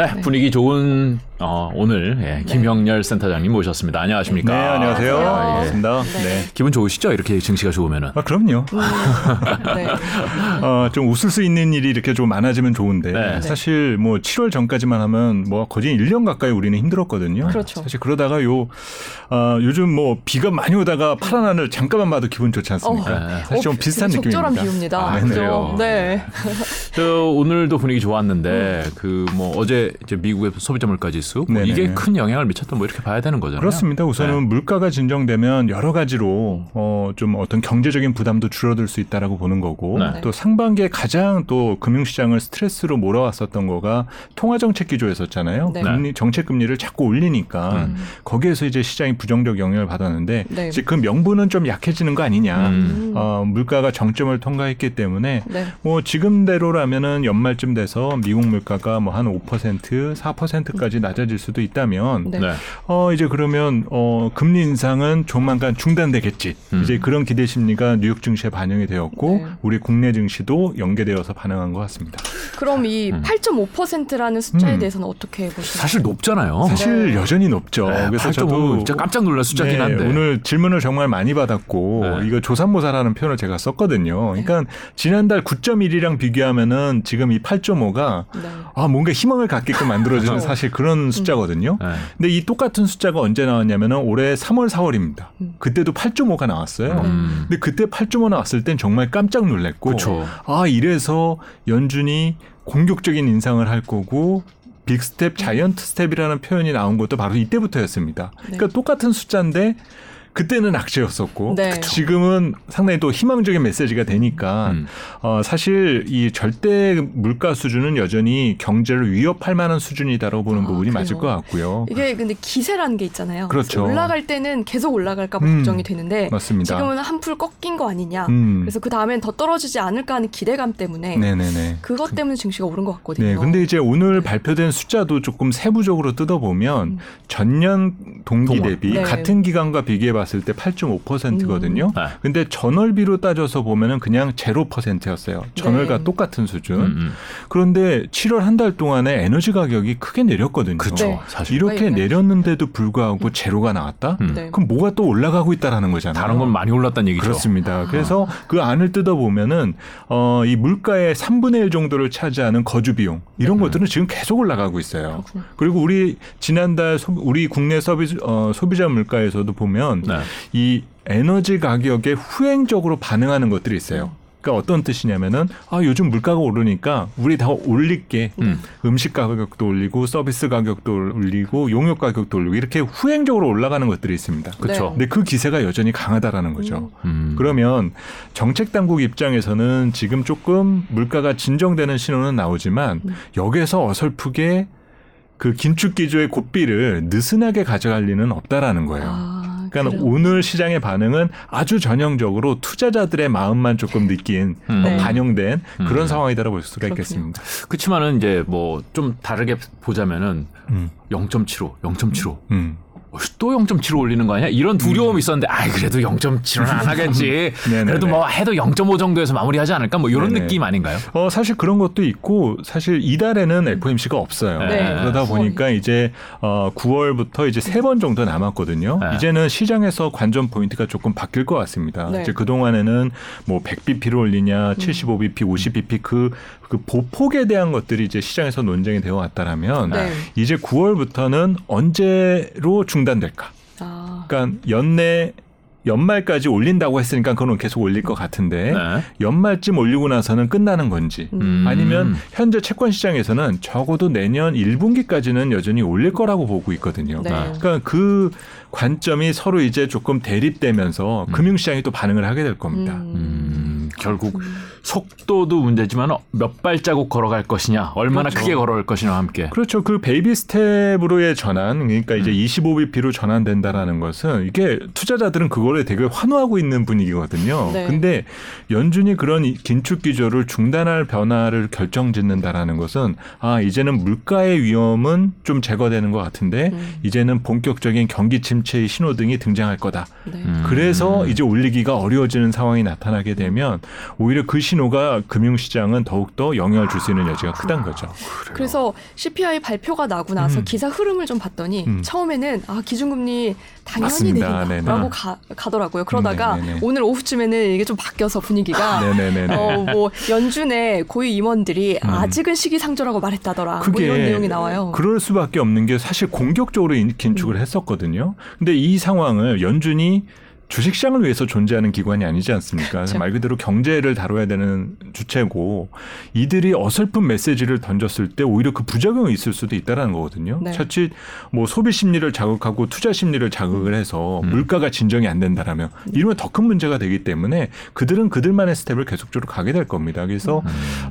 네, 분위기 좋은 어, 오늘 예, 김형렬 센터장님 모셨습니다. 안녕하십니까? 네, 안녕하세요. 반갑습니다. 네. 네. 기분 좋으시죠? 이렇게 증시가 좋으면은. 아, 그럼요. 네. 어, 좀 웃을 수 있는 일이 이렇게 좀 많아지면 좋은데 네. 사실 뭐 7월 전까지만 하면 뭐 거의 1년 가까이 우리는 힘들었거든요. 그렇죠. 사실 그러다가 요 어, 요즘 뭐 비가 많이 오다가 파란 하늘 잠깐만 봐도 기분 좋지 않습니까? 어. 네. 사실 좀 어, 비슷한 느낌입니다. 적절한 비유입니다. 아, 그죠? 그래요? 네. 저 오늘도 분위기 좋았는데 음. 그뭐 어제 이제 미국의 소비자 물가 지수 뭐 네네. 이게 큰 영향을 미쳤던 뭐 이렇게 봐야 되는 거잖아요. 그렇습니다. 우선은 네. 물가가 진정되면 여러 가지로 어, 좀 어떤 경제적인 부담도 줄어들 수 있다라고 보는 거고 네. 또 상반기에 가장 또 금융시장을 스트레스로 몰아왔었던 거가 통화정책 기조였었잖아요. 네. 금리, 정책 금리를 자꾸 올리니까 음. 거기에서 이제 시장이 부정적 영향을 받았는데 네. 이제 그 명분은 좀 약해지는 거 아니냐. 음. 어, 물가가 정점을 통과했기 때문에 네. 뭐 지금대로라면은 연말쯤 돼서 미국 물가가 뭐 한 5% 4%까지 낮아 질 수도 있다면 네. 네. 어 이제 그러면 어 금리 인상은 조만간 중단되겠지. 음. 이제 그런 기대 심리가 뉴욕 증시에 반영이 되었고 네. 우리 국내 증시도 연계되어서 반응한 것 같습니다. 그럼 이 음. 8.5%라는 숫자에 음. 대해서는 어떻게 보시나요? 사실 높잖아요. 사실 네. 여전히 높죠. 네, 그래서 8.5 저도 진짜 깜짝 놀랄 숫자긴 네, 한데. 오늘 질문을 정말 많이 받았고 네. 이거 조산모사라는 표현을 제가 썼거든요. 그러니까 지난달 9.1이랑 비교하면은 지금 이 8.5가 네. 아 뭔가 희망을 갖게끔 만들어주는. 사실 그런 숫자거든요. 네. 근데 이 똑같은 숫자가 언제 나왔냐면은 올해 3월 4월입니다. 음. 그때도 8.5가 나왔어요. 음. 근데 그때 8.5 나왔을 땐 정말 깜짝 놀랐고 그렇죠. 아 이래서 연준이 공격적인 인상을 할 거고 big step, giant step이라는 표현이 나온 것도 바로 이때부터였습니다. 네. 그러니까 똑같은 숫자인데 그때는 악재였었고 네. 지금은 상당히 또 희망적인 메시지가 되니까 음. 어, 사실 이 절대 물가 수준은 여전히 경제를 위협할 만한 수준이다라고 보는 아, 부분이 맞을 그래요? 것 같고요. 이게 근데 기세라는 게 있잖아요. 그렇죠. 올라갈 때는 계속 올라갈까 봐 음, 걱정이 되는데 맞습니다. 지금은 한풀 꺾인 거 아니냐. 음. 그래서 그 다음엔 더 떨어지지 않을까 하는 기대감 때문에 네네네. 그것 때문에 증시가 오른 것 같거든요. 네, 근데 이제 오늘 발표된 숫자도 조금 세부적으로 뜯어보면 음. 전년 동기 동월. 대비 네. 같은 기간과 비교해 봤을 때 8.5%거든요. 네. 근데 전월비로 따져서 보면은 그냥 0%였어요. 전월과 네. 똑같은 수준. 음, 음. 그런데 7월 한 달 동안에 에너지 가격이 크게 내렸거든요. 그렇죠. 네. 사실 이렇게 네. 내렸는데도 불구하고 제로가 나왔다? 음. 네. 그럼 뭐가 또 올라가고 있다라는 거잖아요. 다른 건 많이 올랐다는 얘기죠. 그렇습니다. 그래서 그 안을 뜯어 보면은 어, 이 물가의 3분의 1 정도를 차지하는 거주 비용 이런 네. 것들은 지금 계속 올라가고 있어요. 그렇군요. 그리고 우리 지난달 소, 우리 국내 서비스 어, 소비자 물가에서도 보면 네. 이 에너지 가격에 후행적으로 반응하는 것들이 있어요. 그러니까 어떤 뜻이냐면은 아 요즘 물가가 오르니까 우리 다 올릴게 음. 음식 가격도 올리고 서비스 가격도 올리고 용역 가격도 올리고 이렇게 후행적으로 올라가는 것들이 있습니다. 그렇죠. 근데 그 기세가 여전히 강하다라는 거죠. 음. 그러면 정책 당국 입장에서는 지금 조금 물가가 진정되는 신호는 나오지만 음. 여기에서 어설프게 그 긴축 기조의 고삐를 느슨하게 가져갈 리는 없다라는 거예요. 아, 그러니까 그래요? 오늘 시장의 반응은 아주 전형적으로 투자자들의 마음만 조금 느낀 음. 어, 네. 반영된 음. 그런 상황이다라고 볼 수가. 있겠습니다. 그렇지만은 이제 뭐 좀 다르게 보자면은 음, 0.75, 0.75. 음. 어, 또0.75 올리는 거 아니야? 이런 두려움이 있었는데, 아이, 그래도 0.75는 안 하겠지. 네네네. 그래도 뭐 해도 0.5 정도에서 마무리하지 않을까? 뭐 이런 네네. 느낌 아닌가요? 어, 사실 그런 것도 있고 사실 이달에는 FOMC가 없어요. 네. 그러다 보니까 이제 어 9월부터 이제 세 번 정도 남았거든요. 네. 이제는 시장에서 관전 포인트가 조금 바뀔 것 같습니다. 네. 이제 그 동안에는 뭐 100bp를 올리냐, 75bp, 50bp 그, 그 보폭에 대한 것들이 이제 시장에서 논쟁이 되어 왔다라면 네. 이제 9월부터는 언제로 중단될까? 아, 그러니까 연내 연말까지 올린다고 했으니까 그건 계속 올릴 것 같은데 네. 연말쯤 올리고 나서는 끝나는 건지 음. 아니면 현재 채권 시장에서는 적어도 내년 1분기까지는 여전히 올릴 거라고 보고 있거든요. 네. 그러니까 그 관점이 서로 이제 조금 대립되면서 음. 금융시장이 또 반응을 하게 될 겁니다. 음. 음, 결국 속도도 문제지만 몇 발자국 걸어갈 것이냐, 얼마나 그렇죠. 크게 걸어갈 것이냐와 함께. 그렇죠. 그 baby step으로의 전환, 그러니까 이제 음. 25bp로 전환된다라는 것은 이게 투자자들은 그거를 되게 환호하고 있는 분위기거든요. 네. 근데 연준이 그런 이 긴축 기조를 중단할 변화를 결정짓는다라는 것은 아 이제는 물가의 위험은 좀 제거되는 것 같은데 음. 이제는 본격적인 경기 침체의 신호등이 등장할 거다. 네. 음. 그래서 이제 올리기가 어려워지는 상황이 나타나게 되면 오히려 그 신호가 금융시장은 더욱더 영향을 줄 수 있는 여지가 크다는 거죠. 그래서 CPI 발표가 나고 나서 음. 기사 흐름을 좀 봤더니 음. 처음에는 아 기준금리 당연히. 내린다라고. 가, 가더라고요. 그러다가 네네네. 오늘 오후쯤에는 이게 좀 바뀌어서 분위기가. 어 뭐 연준의 고위 임원들이 음. 아직은 시기상조라고 말했다더라. 뭐 그게 이런 내용이 나와요. 그럴 수밖에 없는 게 사실 공격적으로 인- 긴축을 음. 했었거든요. 근데 이 상황을 연준이 주식시장을 위해서 존재하는 기관이 아니지 않습니까? 그렇죠. 말 그대로 경제를 다뤄야 되는 주체고 이들이 어설픈 메시지를 던졌을 때 오히려 그 부작용이 있을 수도 있다라는 거거든요. 네. 자칫 뭐 소비 심리를 자극하고 투자 심리를 자극을 해서 음. 물가가 진정이 안 된다라면 이러면 더 큰 문제가 되기 때문에 그들은 그들만의 스텝을 계속적으로 가게 될 겁니다. 그래서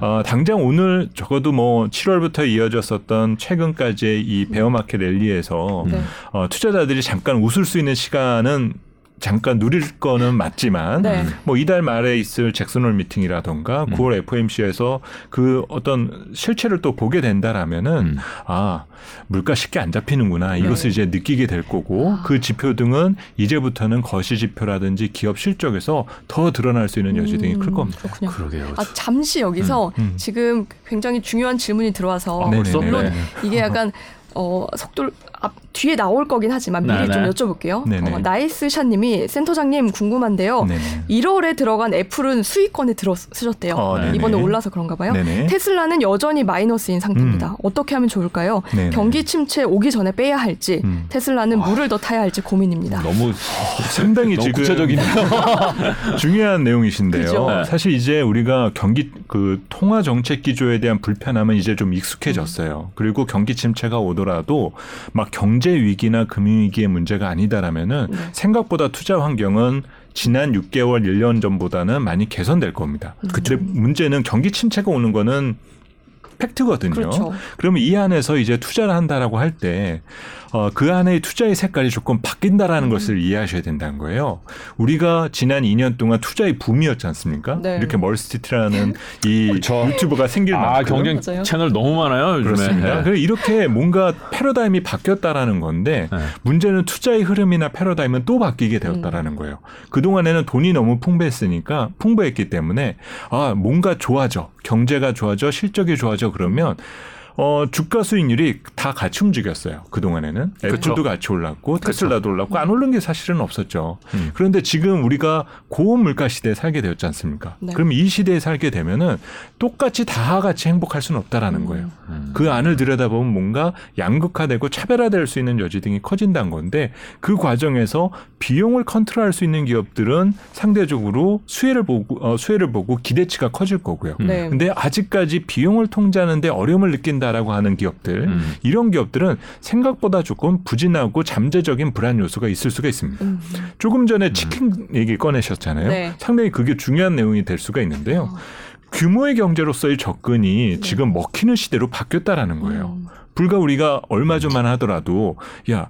어, 당장 오늘 적어도 뭐 7월부터 이어졌었던 최근까지의 이 베어마켓 랠리에서 네. 어, 투자자들이 잠깐 웃을 수 있는 시간은 잠깐 누릴 거는 맞지만 네. 뭐 이달 말에 있을 잭슨홀 미팅이라던가 음. 9월 FOMC에서 그 어떤 실체를 또 보게 된다라면은 음. 아 물가 쉽게 안 잡히는구나 이것을 이제 느끼게 될 거고 아. 그 지표 등은 이제부터는 거시 지표라든지 기업 실적에서 더 드러날 수 있는 여지 등이 클 음, 겁니다. 그렇군요. 그러게요. 아 잠시 여기서 음, 음. 지금 굉장히 중요한 질문이 들어와서 아, 벌써? 네네네. 물론 이게 약간 어 속도 앞 뒤에 나올 거긴 하지만 미리 네네. 좀 여쭤볼게요. 네네. 어, 나이스샷님이 센터장님 궁금한데요. 네네. 1월에 들어간 애플은 수익권에 들어 쓰셨대요. 어, 네네. 이번에 올라서 그런가 봐요. 네네. 테슬라는 여전히 마이너스인 상태입니다. 음. 어떻게 하면 좋을까요? 네네. 경기 침체 오기 전에 빼야 할지 음. 테슬라는 물을 더 타야 할지 고민입니다. 너무 상당히 너무 지금 구체적이네요. 중요한 내용이신데요. 그죠. 네. 사실 이제 우리가 경기 그 통화 정책 기조에 대한 불편함은 이제 좀 익숙해졌어요. 그리고 경기 침체가 오더라도 막 경제 위기나 금융 위기의 문제가 아니다라면은 네. 생각보다 투자 환경은 지난 6개월, 1년 전보다는 많이 개선될 겁니다. 음. 근데 문제는 경기 침체가 오는 거는 팩트거든요. 그렇죠. 그러면 이 안에서 이제 투자를 한다라고 할 때, 어, 그 안에 투자의 색깔이 조금 바뀐다라는 음. 것을 이해하셔야 된다는 거예요. 우리가 지난 2년 동안 투자의 붐이었지 않습니까? 네. 이렇게 멀스티트라는 이. 유튜브가 생길 아 만큼. 경쟁 맞아요. 채널 너무 많아요 요즘에. 그렇습니다. 네. 그래서 이렇게 뭔가 패러다임이 바뀌었다라는 건데 네. 문제는 투자의 흐름이나 패러다임은 또 바뀌게 음. 되었다라는 거예요. 그 동안에는 돈이 너무 풍부했으니까 풍부했기 때문에 아, 뭔가 좋아져. 경제가 좋아져. 실적이 좋아져. 그러면 어, 주가 수익률이 다 같이 움직였어요. 그동안에는. 애플도 그쵸. 같이 올랐고 테슬라도 올랐고 안 오른 게 사실은 없었죠. 음. 그런데 지금 우리가 고온 물가 시대에 살게 되었지 않습니까? 네. 그럼 이 시대에 살게 되면은 똑같이 다 같이 행복할 수는 없다라는 음. 거예요. 음. 그 안을 들여다보면 뭔가 양극화되고 차별화될 수 있는 여지 등이 커진다는 건데 그 과정에서 비용을 컨트롤할 수 있는 기업들은 상대적으로 수혜를 보고 어, 수혜를 보고 기대치가 커질 거고요. 음. 네. 근데 아직까지 비용을 통제하는데 어려움을 느낀다 라고 하는 기업들 음. 이런 기업들은 생각보다 조금 부진하고 잠재적인 불안 요소가 있을 수가 있습니다. 음. 조금 전에 치킨 얘기 꺼내셨잖아요. 네. 상당히 그게 중요한 내용이 될 수가 있는데요. 어. 규모의 경제로서의 접근이 네. 지금 먹히는 시대로 바뀌었다라는 거예요. 음. 불과 우리가 얼마 전만 하더라도 야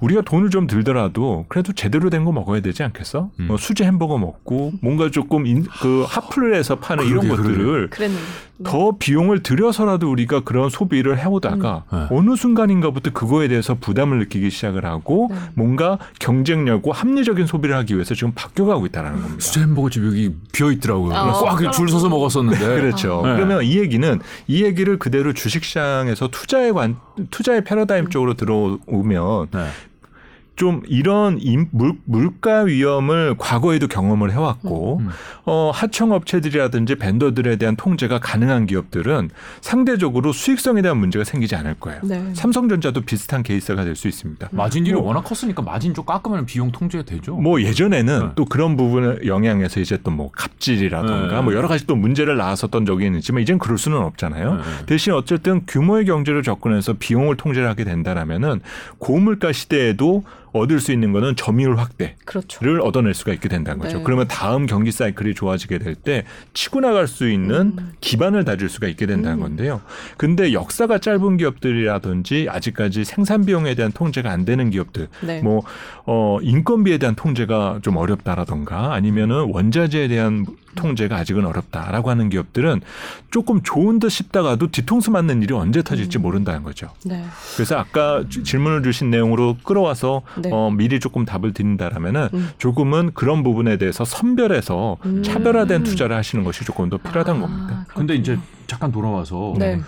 우리가 돈을 좀 들더라도 그래도 제대로 된 거 먹어야 되지 않겠어? 음. 뭐 수제 햄버거 먹고 뭔가 조금 인, 그 핫플에서 파는 이런 그러게, 것들을 그랬는데. 네. 더 비용을 들여서라도 우리가 그런 소비를 해오다가 음. 네. 어느 순간인가부터 그거에 대해서 부담을 느끼기 시작을 하고 네. 뭔가 경쟁력과 합리적인 소비를 하기 위해서 지금 바뀌어가고 있다는 겁니다. 수제 햄버거 집 여기 비어 있더라고요. 어. 꽉줄 서서 먹었었는데. 그렇죠. 네. 그러면 이 얘기는 이 얘기를 그대로 주식시장에서 투자의 관 투자의 패러다임 쪽으로 들어오면 네. 좀 이런 임- 물, 물가 위험을 과거에도 경험을 해왔고 음. 어, 하청 업체들이라든지 vendor들에 대한 통제가 가능한 기업들은 상대적으로 수익성에 대한 문제가 생기지 않을 거예요. 네. 삼성전자도 비슷한 케이스가 될 수 있습니다. 마진율이 뭐- 워낙 컸으니까 마진 좀 깎으면 비용 통제 되죠. 뭐 예전에는 네. 또 그런 부분을 영향해서 이제 또 뭐 갑질이라던가 네. 뭐 여러 가지 또 문제를 낳았었던 적이 있지만 이젠 그럴 수는 없잖아요. 네. 대신 어쨌든 규모의 경제를 접근해서 비용을 통제를 하게 된다라면은 고물가 시대에도 얻을 수 있는 거는 점유율 확대. 그렇죠. 를 얻어낼 수가 있게 된다는 거죠. 네. 그러면 다음 경기 사이클이 좋아지게 될 때 치고 나갈 수 있는 음. 기반을 다질 수가 있게 된다는 음. 건데요. 근데 역사가 짧은 기업들이라든지 아직까지 생산 비용에 대한 통제가 안 되는 기업들, 네. 뭐 어, 인건비에 대한 통제가 좀 어렵다라던가 아니면은 원자재에 대한 통제가 아직은 어렵다라고 하는 기업들은 조금 좋은 듯 싶다가도 뒤통수 맞는 일이 언제 터질지 음. 모른다는 거죠. 네. 그래서 아까 주- 질문을 주신 내용으로 끌어와서 네. 어, 미리 조금 답을 드린다라면은 음. 조금은 그런 부분에 대해서 선별해서 음. 차별화된 투자를 하시는 것이 조금 더 필요하다는 아, 겁니다. 근데 이제. 잠깐 돌아와서 네.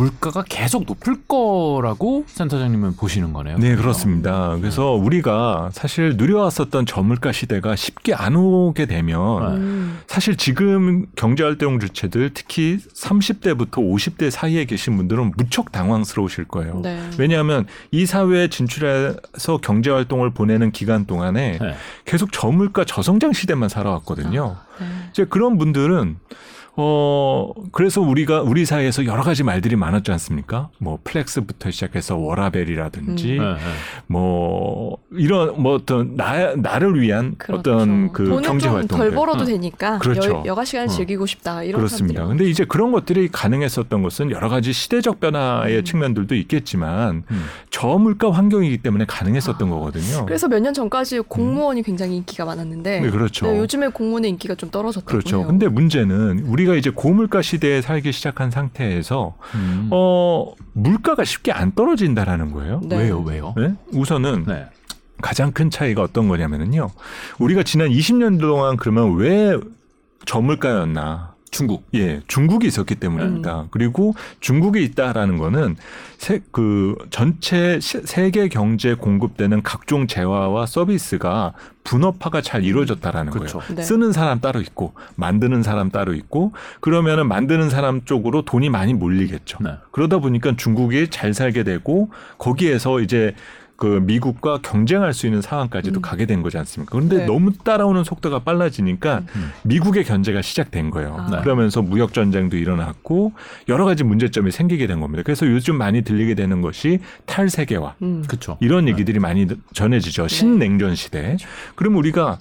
물가가 계속 높을 거라고 센터장님은 보시는 거네요. 네, 그죠? 그렇습니다. 그래서 우리가 사실 누려왔었던 저물가 시대가 쉽게 안 오게 되면 음. 사실 지금 경제활동 주체들 특히 30대부터 50대 사이에 계신 분들은 무척 당황스러우실 거예요. 네. 왜냐하면 이 사회에 진출해서 경제활동을 보내는 기간 동안에 네. 계속 저물가 저성장 시대만 살아왔거든요. 네. 이제 그런 분들은 어 그래서 우리가 우리 사회에서 여러 가지 말들이 많았지 않습니까? 뭐 flex부터 시작해서 워라밸이라든지 네, 네. 뭐 이런 뭐 어떤 나 나를 위한 어떤 그 돈을 경제 좀 활동 덜 벌어도 음. 되니까 그렇죠. 여, 가 시간을 어. 즐기고 싶다 이런 그렇습니다. 사람들이 근데 이제 그런 것들이 가능했었던 것은 여러 가지 시대적 변화의 음. 측면들도 있겠지만 음. 저물가 환경이기 때문에 가능했었던 아. 거거든요. 그래서 몇 년 전까지 공무원이 굉장히 인기가 많았는데 네, 그렇죠. 네, 요즘에 공무원의 인기가 좀 떨어졌다고 그렇죠. 해요. 근데 문제는 우리 가 이제 고물가 시대에 살기 시작한 상태에서 음. 어 물가가 쉽게 안 떨어진다라는 거예요. 네. 왜요, 왜요? 네? 우선은 네. 가장 큰 차이가 어떤 거냐면은요. 우리가 지난 20년 동안 그러면 왜 저물가였나? 중국. 예, 중국이 있었기 때문입니다. 그리고 중국이 있다라는 거는 세, 그 전체 시- 세계 경제에 공급되는 각종 재화와 서비스가 분업화가 잘 이루어졌다라는 그렇죠. 거예요. 네. 쓰는 사람 따로 있고 만드는 사람 따로 있고 그러면은 만드는 사람 쪽으로 돈이 많이 몰리겠죠. 네. 그러다 보니까 중국이 잘 살게 되고 거기에서 이제 그 미국과 경쟁할 수 있는 상황까지도 음. 가게 된 거지 않습니까? 그런데 네. 너무 따라오는 속도가 빨라지니까 음. 미국의 견제가 시작된 거예요. 아. 네. 그러면서 무역 전쟁도 일어났고 여러 가지 문제점이 생기게 된 겁니다. 그래서 요즘 많이 들리게 되는 것이 탈세계화 음. 그렇죠. 이런 얘기들이 많이 전해지죠. 신냉전 시대. 그럼 우리가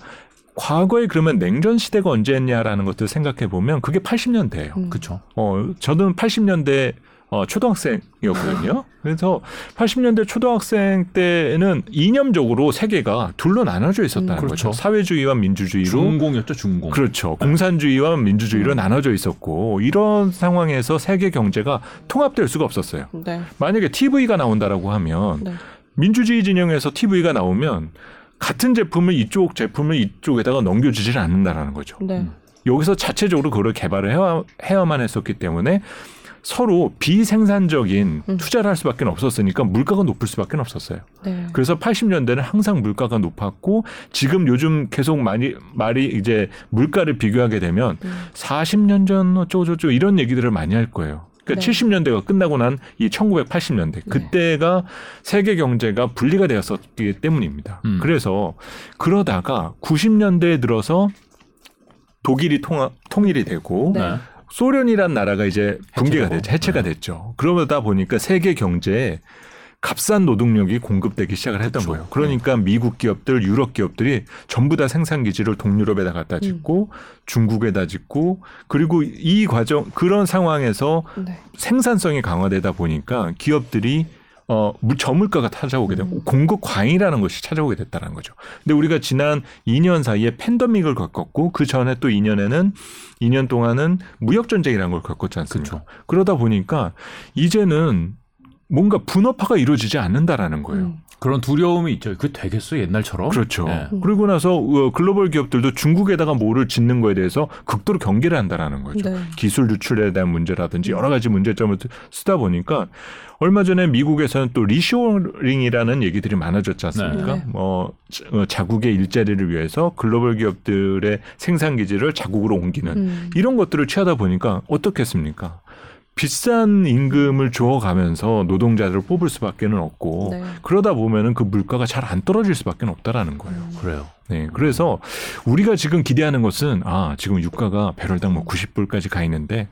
과거에 그러면 냉전 시대가 언제였냐라는 것들 생각해 보면 그게 80년대예요. 음. 그렇죠. 어, 저는 80년대 어, 초등학생이었거든요. 그래서 80년대 초등학생 때는 이념적으로 세계가 둘로 나눠져 있었다는 음. 거죠. 그렇죠. 사회주의와 민주주의로 중공이었죠, 중공. 그렇죠. 공산주의와 민주주의로 음. 나눠져 있었고 이런 상황에서 세계 경제가 통합될 수가 없었어요. 네. 만약에 TV가 나온다라고 하면 네. 민주주의 진영에서 TV가 나오면 같은 제품을 이쪽 제품을 이쪽에다가 넘겨주질 않는다라는 거죠. 네. 음. 여기서 자체적으로 그걸 개발을 해야, 해야만 했었기 때문에 서로 비생산적인 음. 투자를 할 수밖에 없었으니까 물가가 높을 수밖에 없었어요. 네. 그래서 80년대는 항상 물가가 높았고 지금 요즘 계속 많이 말이 이제 물가를 비교하게 되면 음. 40년 전 어쩌고저쩌고 이런 얘기들을 많이 할 거예요. 그러니까 네. 70년대가 끝나고 난 이 1980년대 그때가 세계 경제가 분리가 되었었기 때문입니다. 음. 그래서 그러다가 90년대에 들어서 독일이 통화, 통일이 되고 네. 네. 소련이란 나라가 이제 붕괴가. 됐죠. 해체가 네. 됐죠. 그러다 보니까 세계 경제에 값싼 노동력이 공급되기 시작을 했던 그렇죠. 거예요. 그러니까 미국 기업들, 유럽 기업들이 전부 다 생산 기지를 동유럽에다 갖다 짓고 중국에다 짓고 그리고 이 과정 그런 상황에서 네. 생산성이 강화되다 보니까 기업들이 어, 물- 저물가가 찾아오게 되고 음. 공급 과잉이라는 것이 찾아오게 됐다는 거죠. 근데 우리가 지난 2년 사이에 팬데믹을 겪었고 그 전에 또 2년에는 2년 동안은 무역 전쟁이라는 걸 겪었지 않습니까? 그렇죠. 그러다 보니까 이제는 뭔가 분업화가 이루어지지 않는다라는 거예요. 음. 그런 두려움이 있죠. 그게 되겠어 옛날처럼? 그렇죠. 네. 그리고 나서 어, 글로벌 기업들도 중국에다가 뭐를 짓는 거에 대해서 극도로 경계를 한다라는 거죠. 네. 기술 유출에 대한 문제라든지 여러 가지 문제점을 쓰다 보니까 얼마 전에 미국에서는 또 reshoring이라는 얘기들이 많아졌지 않습니까? 네. 뭐 어, 자국의 일자리를 위해서 글로벌 기업들의 생산 기지를 자국으로 옮기는 음. 이런 것들을 취하다 보니까 어떻겠습니까? 비싼 임금을 주어가면서 노동자들을 뽑을 수밖에는 없고 네. 그러다 보면은 그 물가가 잘 안 떨어질 수밖에 없다라는 거예요. 그래요. 네, 그래서 우리가 지금 기대하는 것은 아 지금 유가가 배럴당 뭐 90불까지 가 있는데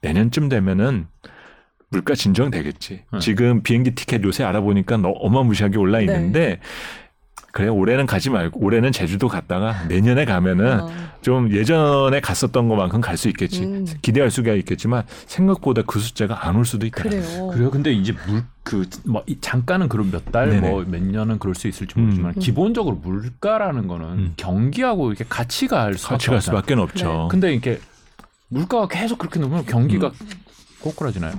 내년쯤 되면은 물가 진정되겠지. 네. 지금 비행기 티켓 요새 알아보니까 너 어마무시하게 올라 네. 있는데 그래 올해는 가지 말고 올해는 제주도 갔다가 내년에 가면은 어. 좀 예전에 갔었던 것만큼 갈 수 있겠지 음. 기대할 수가 있겠지만 생각보다 그 숫자가 안 올 수도 있다. 그래요. 그래요. 근데 이제 물 그뭐 잠깐은 그런 몇 달. 뭐 몇 년은 그럴 수 있을지 모르지만 음. 기본적으로 물가라는 거는 음. 경기하고 이렇게 같이 갈 수밖에 같이 갈. 수밖에 없죠. 근데 이렇게 물가가 계속 그렇게 높으면 경기가 음. 꼬꾸라지나요?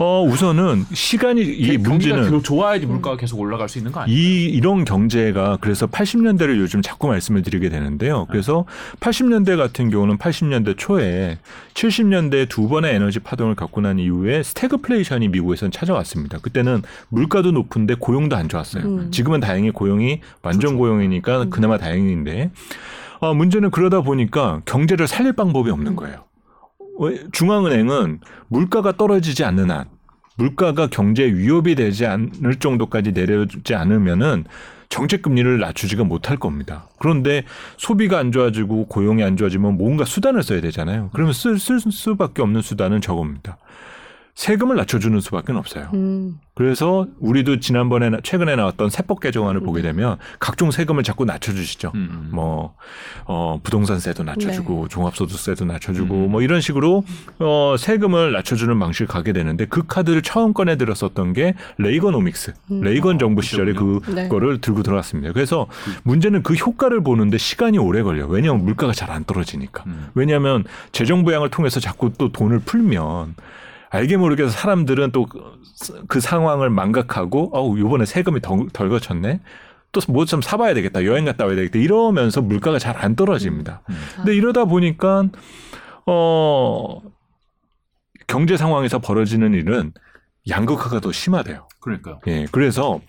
어 우선은 시간이 이 경기가 문제는 계속 좋아야지 물가가 계속 올라갈 수 있는 거 아니에요? 이 이런 경제가 그래서 80년대를 요즘 자꾸 말씀을 드리게 되는데요. 그래서 80년대 같은 경우는 80년대 초에 70년대 두 번의 에너지 파동을 겪고 난 이후에 스태그플레이션이 미국에서는 찾아왔습니다. 그때는 물가도 높은데 고용도 안 좋았어요. 음. 지금은 다행히 고용이 완전 고용이니까 그나마 다행인데 어, 문제는 그러다 보니까 경제를 살릴 방법이 없는 거예요. 왜? 중앙은행은 물가가 떨어지지 않는 한 물가가 경제에 위협이 되지 않을 정도까지 내려주지 않으면은 정책 금리를 낮추지가 못할 겁니다. 그런데 소비가 안 좋아지고 고용이 안 좋아지면 뭔가 수단을 써야 되잖아요. 그러면 쓸, 쓸 수밖에 없는 수단은 저겁니다. 세금을 낮춰주는 수밖에 없어요. 음. 그래서 우리도 지난번에 나- 최근에 나왔던 세법 개정안을 보게 되면 각종 세금을 자꾸 낮춰주시죠. 음, 음. 뭐, 어, 부동산세도 낮춰주고, 종합소득세도 낮춰주고, 음. 뭐 이런 식으로, 어, 세금을 낮춰주는 방식을 가게 되는데 그 카드를 처음 꺼내 들었었던 게 레이건오믹스. 음. 레이건 정부 시절에 네. 그거를 들고 들어왔습니다. 그래서 문제는 그 효과를 보는데 시간이 오래 걸려 요. 왜냐하면 물가가 잘 안 떨어지니까. 음. 왜냐하면 재정 부양을 통해서 자꾸 또 돈을 풀면 알게 모르게 사람들은 또 그 상황을 망각하고 어우 요번에 세금이 덜, 덜 거쳤네. 또뭐 좀 사봐야 되겠다. 여행 갔다 와야 되겠다. 이러면서 물가가 잘 안 떨어집니다. 음. 근데 이러다 보니까 어 경제 상황에서 벌어지는 일은 양극화가 더 심화돼요. 그러니까요. 예, 그래서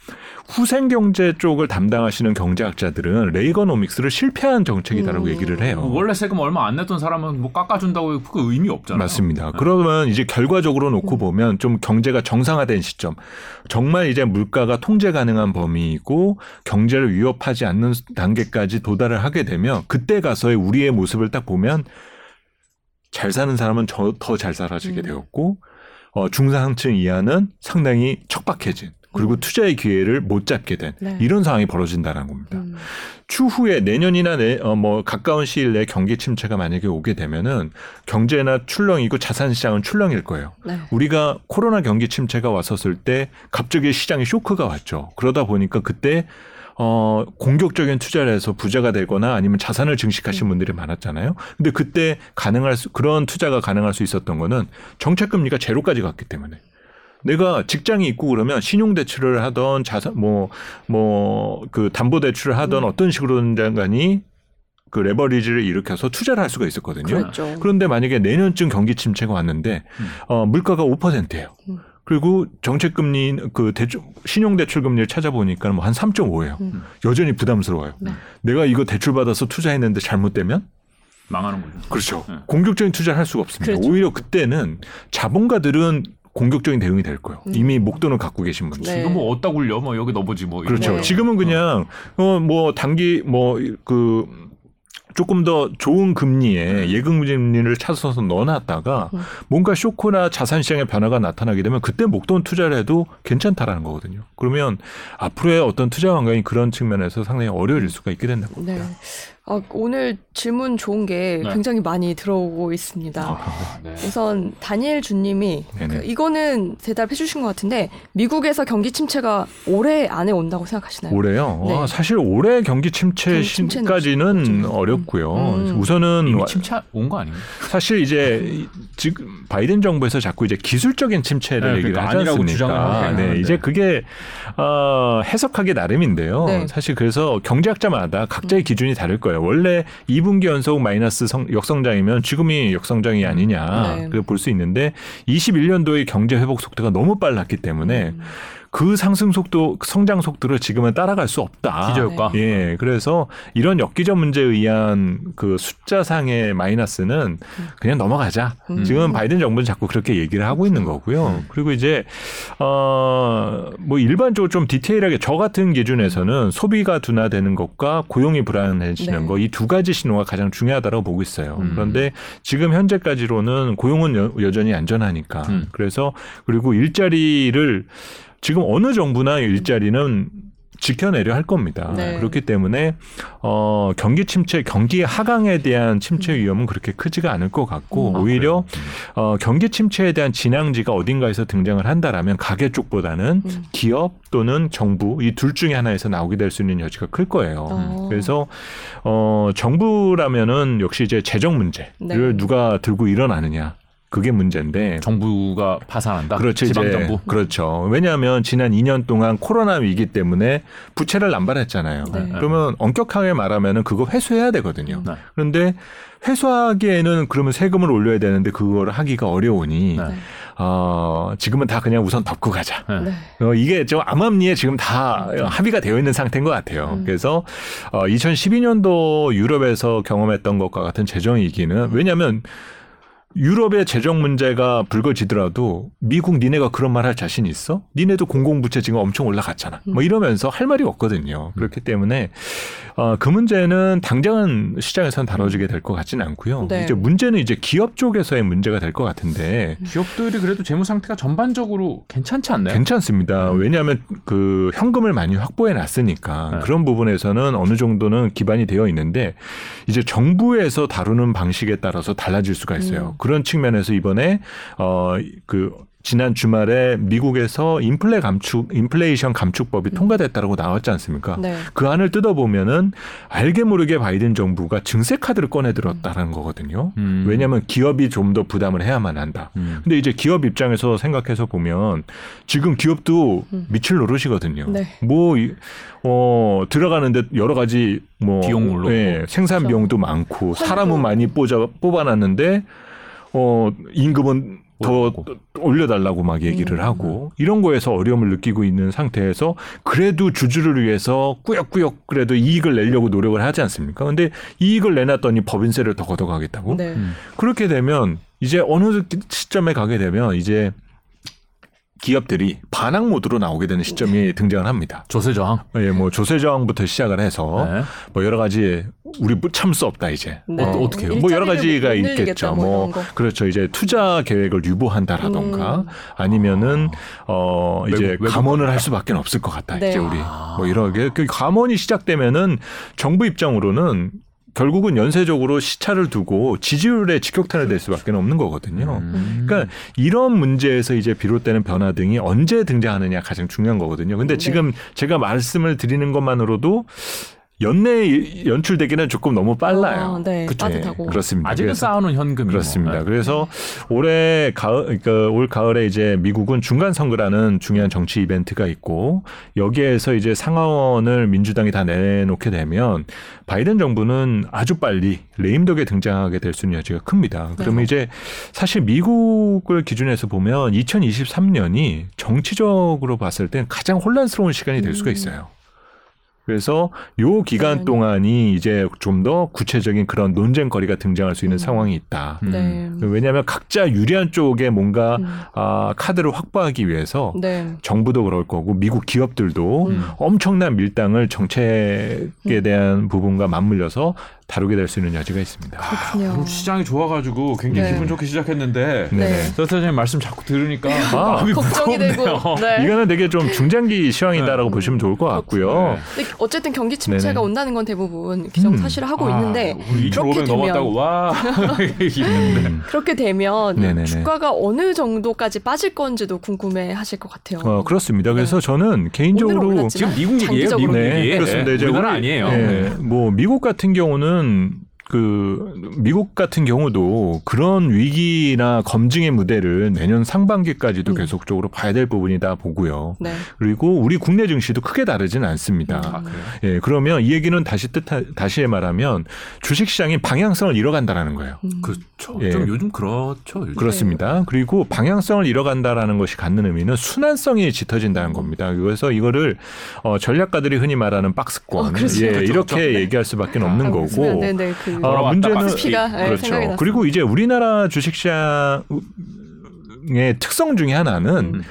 후생 경제 쪽을 담당하시는 경제학자들은 레이건오믹스를 실패한 정책이다라고 음. 얘기를 해요. 원래 세금 얼마 안 냈던 사람은 뭐 깎아준다고 그 의미 없잖아요. 맞습니다. 네. 그러면 이제 결과적으로 놓고 보면 좀 경제가 정상화된 시점, 정말 이제 물가가 통제 가능한 범위이고 경제를 위협하지 않는 단계까지 도달을 하게 되면 그때 가서의 우리의 모습을 딱 보면 잘 사는 사람은 더 잘 살아지게 음. 되었고 어, 중상층 이하는 상당히 척박해진 그리고 투자의 기회를 못 잡게 된 네. 이런 상황이 벌어진다는 겁니다. 음. 추후에 내년이나 내, 어, 뭐 가까운 시일 내에 경기 침체가 만약에 오게 되면은 경제나 출렁이고 자산 시장은 출렁일 거예요. 네. 우리가 코로나 경기 침체가 왔었을 때 갑자기 시장에 쇼크가 왔죠. 그러다 보니까 그때 어, 공격적인 투자를 해서 부자가 되거나 아니면 자산을 증식하신 분들이 많았잖아요. 근데 그때 가능할 수, 그런 투자가 가능할 수 있었던 거는 정책금리가 제로까지 갔기 때문에. 내가 직장이 있고 그러면 신용대출을 하던 자산, 뭐, 뭐, 그 담보대출을 하던 어떤 식으로든 간에 그 레버리지를 일으켜서 투자를 할 수가 있었거든요. 그렇죠. 그런데 만약에 내년쯤 경기 침체가 왔는데 음. 어, 물가가 5%예요. 음. 그리고 정책 금리 그 대출 신용 대출 금리를 찾아보니까 뭐 한 3.5예요. 음. 여전히 부담스러워요. 네. 내가 이거 대출 받아서 투자했는데 잘못되면 망하는 거죠. 그렇죠. 네. 공격적인 투자를 할 수가 없습니다. 그렇죠. 오히려 그때는 자본가들은 공격적인 대응이 될 거예요. 음. 이미 목돈을 갖고 계신 분들. 네. 이거 뭐 어디다 굴려? 뭐 여기 넣어보지 뭐. 그렇죠. 네. 지금은 그냥 어 뭐 단기 뭐그 조금 더 좋은 금리에 예금 금리를 찾아서 넣어놨다가 음. 뭔가 쇼크나 자산 시장의 변화가 나타나게 되면 그때 목돈 투자를 해도 괜찮다라는 거거든요. 그러면 앞으로의 어떤 투자 환경이 그런 측면에서 상당히 어려워질 수가 있게 된다고 봅니다. 네. 아, 오늘 질문 좋은 게 네. 굉장히 많이 들어오고 있습니다. 아, 네. 우선 다니엘 주님이. 그 이거는 대답해 주신 것 같은데 미국에서 경기 침체가 올해 안에 온다고 생각하시나요? 올해요. 네. 아, 사실 올해 경기 침체 쉽죠. 어렵고요. 음. 우선은 이미 와- 침체 온 거 아닌가요? 사실 이제 이- 지금 바이든 정부에서 자꾸 이제 기술적인 침체를 네, 얘기를 그러니까 하지 않습니까? 네. 이제 그게 어, 해석하기 나름인데요. 네. 사실 그래서 경제학자마다 각자의 기준이 다를 거예요. 원래 2분기 연속 마이너스 성- 역성장이면 지금이 역성장이 아니냐 네. 그볼 수 있는데 21년도의 경제 회복 속도가 너무 빨랐기 때문에 음. 그 상승 속도, 성장 속도를 지금은 따라갈 수 없다. 기저효과. 예, 그래서 이런 엽기적 문제에 의한 그 숫자상의 마이너스는 그냥 넘어가자. 음. 지금 바이든 정부는 자꾸 그렇게 얘기를 하고 있는 거고요. 음. 그리고 이제 어뭐 일반적으로 좀 디테일하게 저 같은 기준에서는 소비가 둔화되는 것과 고용이 불안해지는 네. 거이 두 가지 신호가 가장 중요하다고 보고 있어요. 음. 그런데 지금 현재까지로는 고용은 여, 여전히 안전하니까 음. 그래서 그리고 일자리를 지금 어느 정부나 일자리는 지켜내려 할 겁니다. 네. 그렇기 때문에 어, 경기 침체, 경기 하강에 대한 침체 위험은 그렇게 크지가 않을 것 같고 음. 아, 오히려 그래요? 어, 경기 침체에 대한 진앙지가 어딘가에서 등장을 한다라면 가계 쪽보다는 음. 기업 또는 정부 이 둘 중에 하나에서 나오게 될 수 있는 여지가 클 거예요. 어. 그래서 어, 정부라면은 역시 이제 재정 문제를 네. 누가 들고 일어나느냐 그게 문제인데 정부가 파산한다. 그렇죠. 지방 이제 정부. 그렇죠. 왜냐하면 지난 2년 동안 코로나 위기 때문에 부채를 남발했잖아요. 네. 그러면 엄격하게 말하면은 그거 회수해야 되거든요. 네. 그런데 회수하기에는 그러면 세금을 올려야 되는데 그거를 하기가 어려우니 네. 어, 지금은 다 그냥 우선 덮고 가자. 네. 네. 어, 이게 좀 암암리에 지금 다 합의가 되어 있는 상태인 것 같아요. 음. 그래서 어, 2012년도 유럽에서 경험했던 것과 같은 재정 위기는 왜냐하면 유럽의 재정 문제가 불거지더라도 미국 니네가 그런 말 할 자신 있어? 니네도 공공부채 지금 엄청 올라갔잖아. 뭐 이러면서 할 말이 없거든요. 그렇기 때문에 어, 그 문제는 당장은 시장에서는 다뤄지게 될 것 같지는 않고요. 네. 이제 문제는 이제 기업 쪽에서의 문제가 될 것 같은데 기업들이 그래도 재무 상태가 전반적으로 괜찮지 않나요? 괜찮습니다. 음. 왜냐하면 그 현금을 많이 확보해 놨으니까 네. 그런 부분에서는 어느 정도는 기반이 되어 있는데 이제 정부에서 다루는 방식에 따라서 달라질 수가 있어요. 음. 그런 측면에서 이번에 어그 지난 주말에 미국에서 인플레 감축 인플레이션 감축법이 통과됐다라고 나왔지 않습니까? 네. 그 안을 뜯어보면은 알게 모르게 바이든 정부가 증세 카드를 꺼내 들었다는 거거든요. 음. 왜냐하면 기업이 좀 더 부담을 해야만 한다. 음. 근데 이제 기업 입장에서 생각해서 보면 지금 기업도 음. 미칠 노릇이거든요. 네. 뭐, 이- 어, 들어가는데 여러 가지 뭐. 비용 올랐고. 예, 생산 비용도 많고 사람은 많이 뽑아, 뽑아놨는데 어, 임금은 더. 올려달라고 막 얘기를 음. 하고 이런 거에서 어려움을 느끼고 있는 상태에서 그래도 주주를 위해서 꾸역꾸역 그래도 이익을 내려고 노력을 하지 않습니까? 근데 이익을 내놨더니 법인세를 더 걷어가겠다고? 네. 음. 그렇게 되면 이제 어느 시점에 가게 되면 이제 기업들이 반항 모드로 나오게 되는 시점이 등장을 합니다. 조세 저항. 예, 뭐 조세 저항부터 시작을 해서 네. 뭐 여러 가지 우리 참 수 없다 이제. 네. 어, 어떻게 해요? 뭐 여러 가지가 있겠죠. 뭐 뭐. 그렇죠. 이제 투자 계획을 유보한다라던가 음. 아니면은 어 이제 외국- 외국 감원을 할 수밖에 없을 것 같다. 네. 이제 우리 아. 뭐 이러게 그 감원이 시작되면은 정부 입장으로는 결국은 연쇄적으로 시차를 두고 지지율에 직격탄을 낼 수밖에 없는 거거든요. 음. 그러니까 이런 문제에서 이제 비롯되는 변화 등이 언제 등장하느냐 가장 중요한 거거든요. 근데 네. 지금 제가 말씀을 드리는 것만으로도 연내에 연출되기는 조금 너무 빨라요. 아, 네. 그쵸? 빠듯하고. 예, 그렇습니다. 아직은 그래서 쌓아놓은 현금이 그렇습니다. 뭐. 그래서 올해 가을, 그러니까 올 가을에 이제 미국은 중간 선거라는 중요한 정치 이벤트가 있고 여기에서 이제 상하원을 민주당이 다 내놓게 되면 바이든 정부는 아주 빨리 레임덕에 등장하게 될 수 있는 여지가 큽니다. 그러면 네. 이제 사실 미국을 기준해서 보면 2023년이 정치적으로 봤을 땐 가장 혼란스러운 시간이 될 수가 음. 있어요. 그래서 요 기간 네. 동안이 이제 좀 더 구체적인 그런 논쟁거리가 등장할 수 있는 음. 상황이 있다. 음. 네. 왜냐하면 각자 유리한 쪽에 뭔가 음. 아, 카드를 확보하기 위해서 네. 정부도 그럴 거고 미국 기업들도 음. 엄청난 밀당을 정책에 대한 부분과 맞물려서 다루게 될 수 있는 여지가 있습니다. 그렇군요. 그럼 시장이 좋아가지고 굉장히 네. 기분 좋게 시작했는데. 네. 서사장님 말씀 자꾸 들으니까 아, 마음이 걱정이 무겁네요. 되고. 네. 이거는 되게 좀 중장기 시황이다라고 보시면 좋을 것 같고요. 네. 근데 어쨌든 경기 침체가 네네. 온다는 건 대부분 기정사실을 하고 아, 있는데 그렇게 2,500 되면 넘었다고 와 음. 그렇게 되면 네네네. 주가가 어느 정도까지 빠질 건지도 궁금해 하실 것 같아요. 어, 그렇습니다. 그래서 저는 개인적으로 지금 미국 얘기예요. 미국 네, 얘기 그렇습니다. 이제 우리- 아니에요 예, 네. 뭐 미국 같은 경우는 저는 그 미국 같은 경우도 그런 위기나 검증의 무대를 내년 상반기까지도 음. 계속적으로 봐야 될 부분이다 보고요. 네. 그리고 우리 국내 증시도 크게 다르지는 않습니다. 아, 그래요? 예, 그러면 이 얘기는 다시 뜻 다시 말하면 주식 시장이 방향성을 잃어간다라는 거예요. 음. 그렇죠 예. 좀 요즘 그렇죠 요즘. 그렇습니다. 그리고 방향성을 잃어간다라는 것이 갖는 의미는 순환성이 짙어진다는 겁니다. 그래서 이거를 어, 전략가들이 흔히 말하는 박스권, 어, 그렇죠. 예, 그렇죠, 이렇게 그렇죠. 얘기할 수밖에 없는 아, 거고. 네, 네, 그 아왔다, 문제는 박스피가 네, 그렇죠. 그리고 이제 우리나라 주식시장의 특성 중에 하나는 음.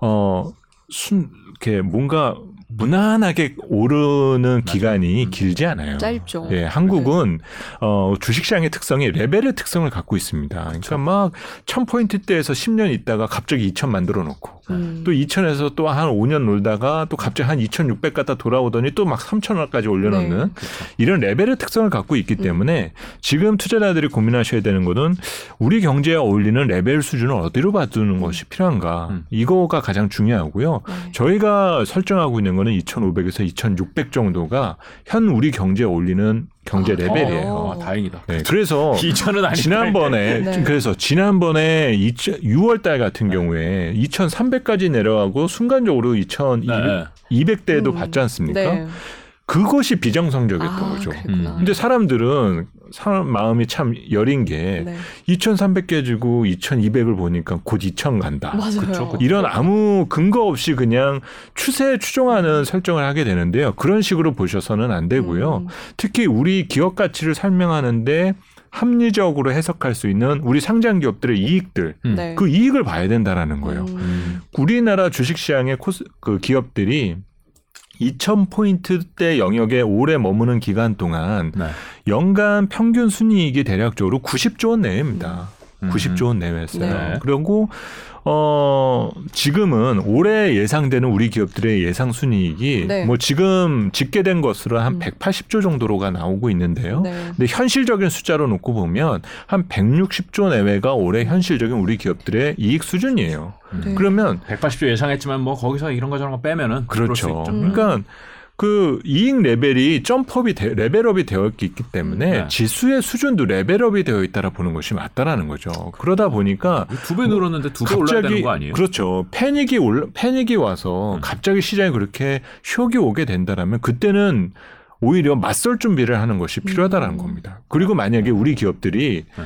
어, 순 이렇게 뭔가 무난하게 오르는 기간이 음. 길지 않아요. 짧죠. 예, 한국은 어, 주식시장의 특성이 레벨의 특성을 갖고 있습니다. 그러니까 막 1000포인트대에서 10년 있다가 갑자기 2000 만들어 놓고 음. 또 2천에서 또 한 5년 놀다가 또 갑자기 한 2,600 갖다 돌아오더니 또 막 3천 원까지 올려놓는 네. 이런 레벨의 특성을 갖고 있기 때문에 지금 투자자들이 고민하셔야 되는 것은 우리 경제에 어울리는 레벨 수준을 어디로 봐두는 것이 필요한가 음. 이거가 가장 중요하고요. 네. 저희가 설정하고 있는 거는 2,500에서 2,600 정도가 현 우리 경제에 어울리는 경제 아, 레벨이에요. 어. 아, 다행이다. 네, 그래서 2천은 아니다. 지난번에 네. 그래서 지난번에 6월 달 같은 경우에 2,300까지 내려가고 순간적으로 2,200대도 네. 음. 받지 않습니까? 네. 그것이 비정상적이었던 아, 거죠. 그랬구나. 음. 근데 사람들은 사람 마음이 참 여린 게 네. 2,300 깨지고 2,200을 보니까 곧 2,000 간다. 맞아요. 그쵸, 그쵸. 이런 아무 근거 없이 그냥 추세에 추종하는 설정을 하게 되는데요. 그런 식으로 보셔서는 안 되고요. 음. 특히 우리 기업 가치를 설명하는데 합리적으로 해석할 수 있는 우리 상장 기업들의 이익들, 음. 네. 그 이익을 봐야 된다라는 거예요. 음. 음. 우리나라 주식 시장의 코스, 그 기업들이 2,000포인트대 영역에 오래 머무는 기간 동안 네. 연간 평균 순이익이 대략적으로 90조 원 내외입니다. 음. 90조 원 내외였어요. 네. 그리고 어 지금은 올해 예상되는 우리 기업들의 예상 순이익이 네. 뭐 지금 집계된 것으로 한 음. 180조 정도로가 나오고 있는데요. 네. 근데 현실적인 숫자로 놓고 보면 한 160조 내외가 올해 현실적인 우리 기업들의 이익 수준이에요. 네. 그러면 180조 예상했지만 뭐 거기서 이런 거 저런 거 빼면은 그렇죠. 있죠. 음. 그러니까 그 이익 레벨이 점프업이 되- 레벨업이 되어 있기 때문에 네. 지수의 수준도 레벨업이 되어 있다라 보는 것이 맞다라는 거죠. 그러다 보니까 두 배 늘었는데 두배 올라야 되는 거 아니에요? 그렇죠. 패닉이 올라, 패닉이 와서 음. 갑자기 시장에 그렇게 쇼이 오게 된다라면 그때는 오히려 맞설 준비를 하는 것이 필요하다라는 음. 겁니다. 그리고 만약에 우리 기업들이 네.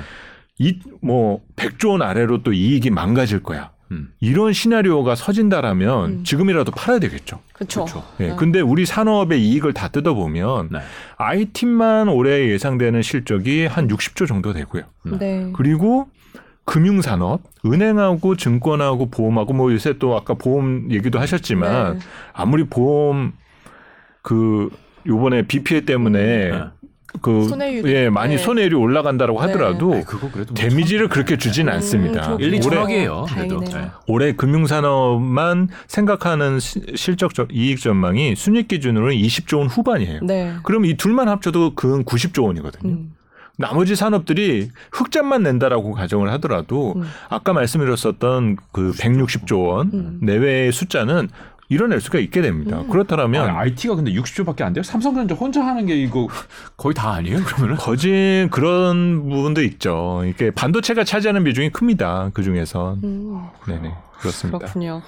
이뭐 100조 원 아래로 또 이익이 망가질 거야. 음. 이런 시나리오가 서진다라면 음. 지금이라도 팔아야 되겠죠. 그렇죠. 예. 네. 근데 우리 산업의 이익을 다 뜯어보면 네. IT만 올해 예상되는 실적이 한 60조 정도 되고요. 네. 그리고 금융산업, 은행하고 증권하고 보험하고 뭐 요새 또 아까 보험 얘기도 하셨지만 네. 아무리 보험 그 요번에 BPA 때문에 네. 그 손해율이- 예, 많이 네. 손해율이 올라간다고 네. 하더라도 아이, 그거 그래도 뭐 데미지를 그렇게 주진 음, 않습니다. 1, 2 올해 천억이에요. 그래도. 네. 올해 금융산업만 생각하는 시- 실적 적- 이익 전망이 순익 기준으로는 20조 원 후반이에요. 네. 그럼 이 둘만 합쳐도 근 90조 원이거든요. 음. 나머지 산업들이 흑자만 낸다라고 가정을 하더라도 음. 아까 말씀드렸었던 그 160조 원 음. 내외의 숫자는 이뤄낼 수가 있게 됩니다. 음. 그렇다면 아, IT가 근데 60조밖에 안 돼요? 삼성전자 혼자 하는 게 이거 거의 다 아니에요? 그러면은? 거진 그런 부분도 있죠. 이게 반도체가 차지하는 비중이 큽니다. 그 중에서. 음. 네네. 그렇습니다. 그렇군요.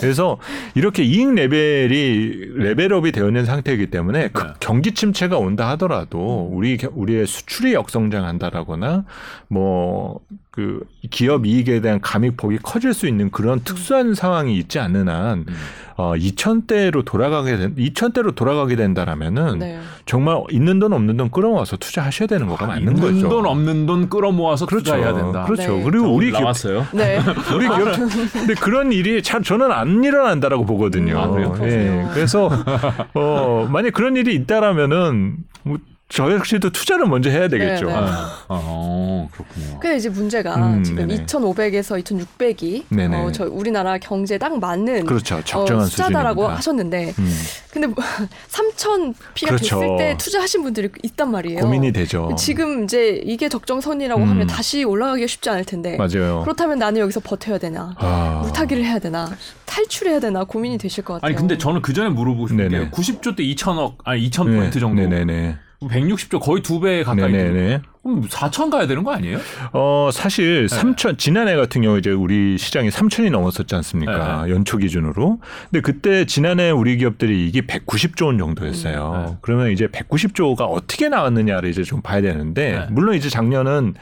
그래서 이렇게 이익 레벨이 레벨업이 되어 있는 상태이기 때문에 그 네. 경기 침체가 온다 하더라도 우리 겨- 우리의 수출이 역성장한다라거나 뭐 그 기업 이익에 대한 감익폭이 커질 수 있는 그런 특수한 상황이 있지 않는 한 음. 어, 2천대로 돌아가게 된 2천대로 돌아가게 된다라면은 네. 정말 있는 돈 없는 돈 끌어와서 투자하셔야 되는 거가 맞는 있는 거죠. 돈 없는 돈 끌어모아서 그렇죠. 투자해야 된다. 그렇죠. 네. 그리고 우리 기업. 네. 우리 기업 근데 그런 일이 참 저는 안 일어난다라고 보거든요. 아, 그래요? 예. 그래서 어 만약 그런 일이 있다라면은 뭐 저 역시도 투자를 먼저 해야 되겠죠. 네, 네. 아, 어, 그렇군요. 근데 이제 문제가 음, 지금 네네. 2,500에서 2,600이 네네. 어, 저 우리나라 경제에 딱 맞는 그렇죠. 적정한 어, 숫자다라고 수준입니다. 하셨는데 음, 근데 3,000 피가 그렇죠. 됐을 때 투자하신 분들이 있단 말이에요. 고민이 되죠. 지금 이제 이게 적정선이라고 음. 하면 다시 올라가기가 쉽지 않을 텐데 맞아요. 그렇다면 나는 여기서 버텨야 되나 아, 물타기를 해야 되나 탈출해야 되나 고민이 되실 것 같아요. 아니 근데 저는 그 전에 물어보고 싶은 네네. 게 90조 때 2천억 아니 2천 네, 포인트 정도 네네네. 160조 거의 두 배 가까이 네네네. 그럼 4천 가야 되는 거 아니에요? 어 사실 네. 3천 지난해 같은 경우 이제 우리 시장이 3천이 넘었었지 않습니까? 네. 연초 기준으로. 근데 그때 지난해 우리 기업들이 이게 190조 원 정도였어요. 음, 네. 그러면 이제 190조가 어떻게 나왔느냐를 이제 좀 봐야 되는데 네. 물론 이제 작년은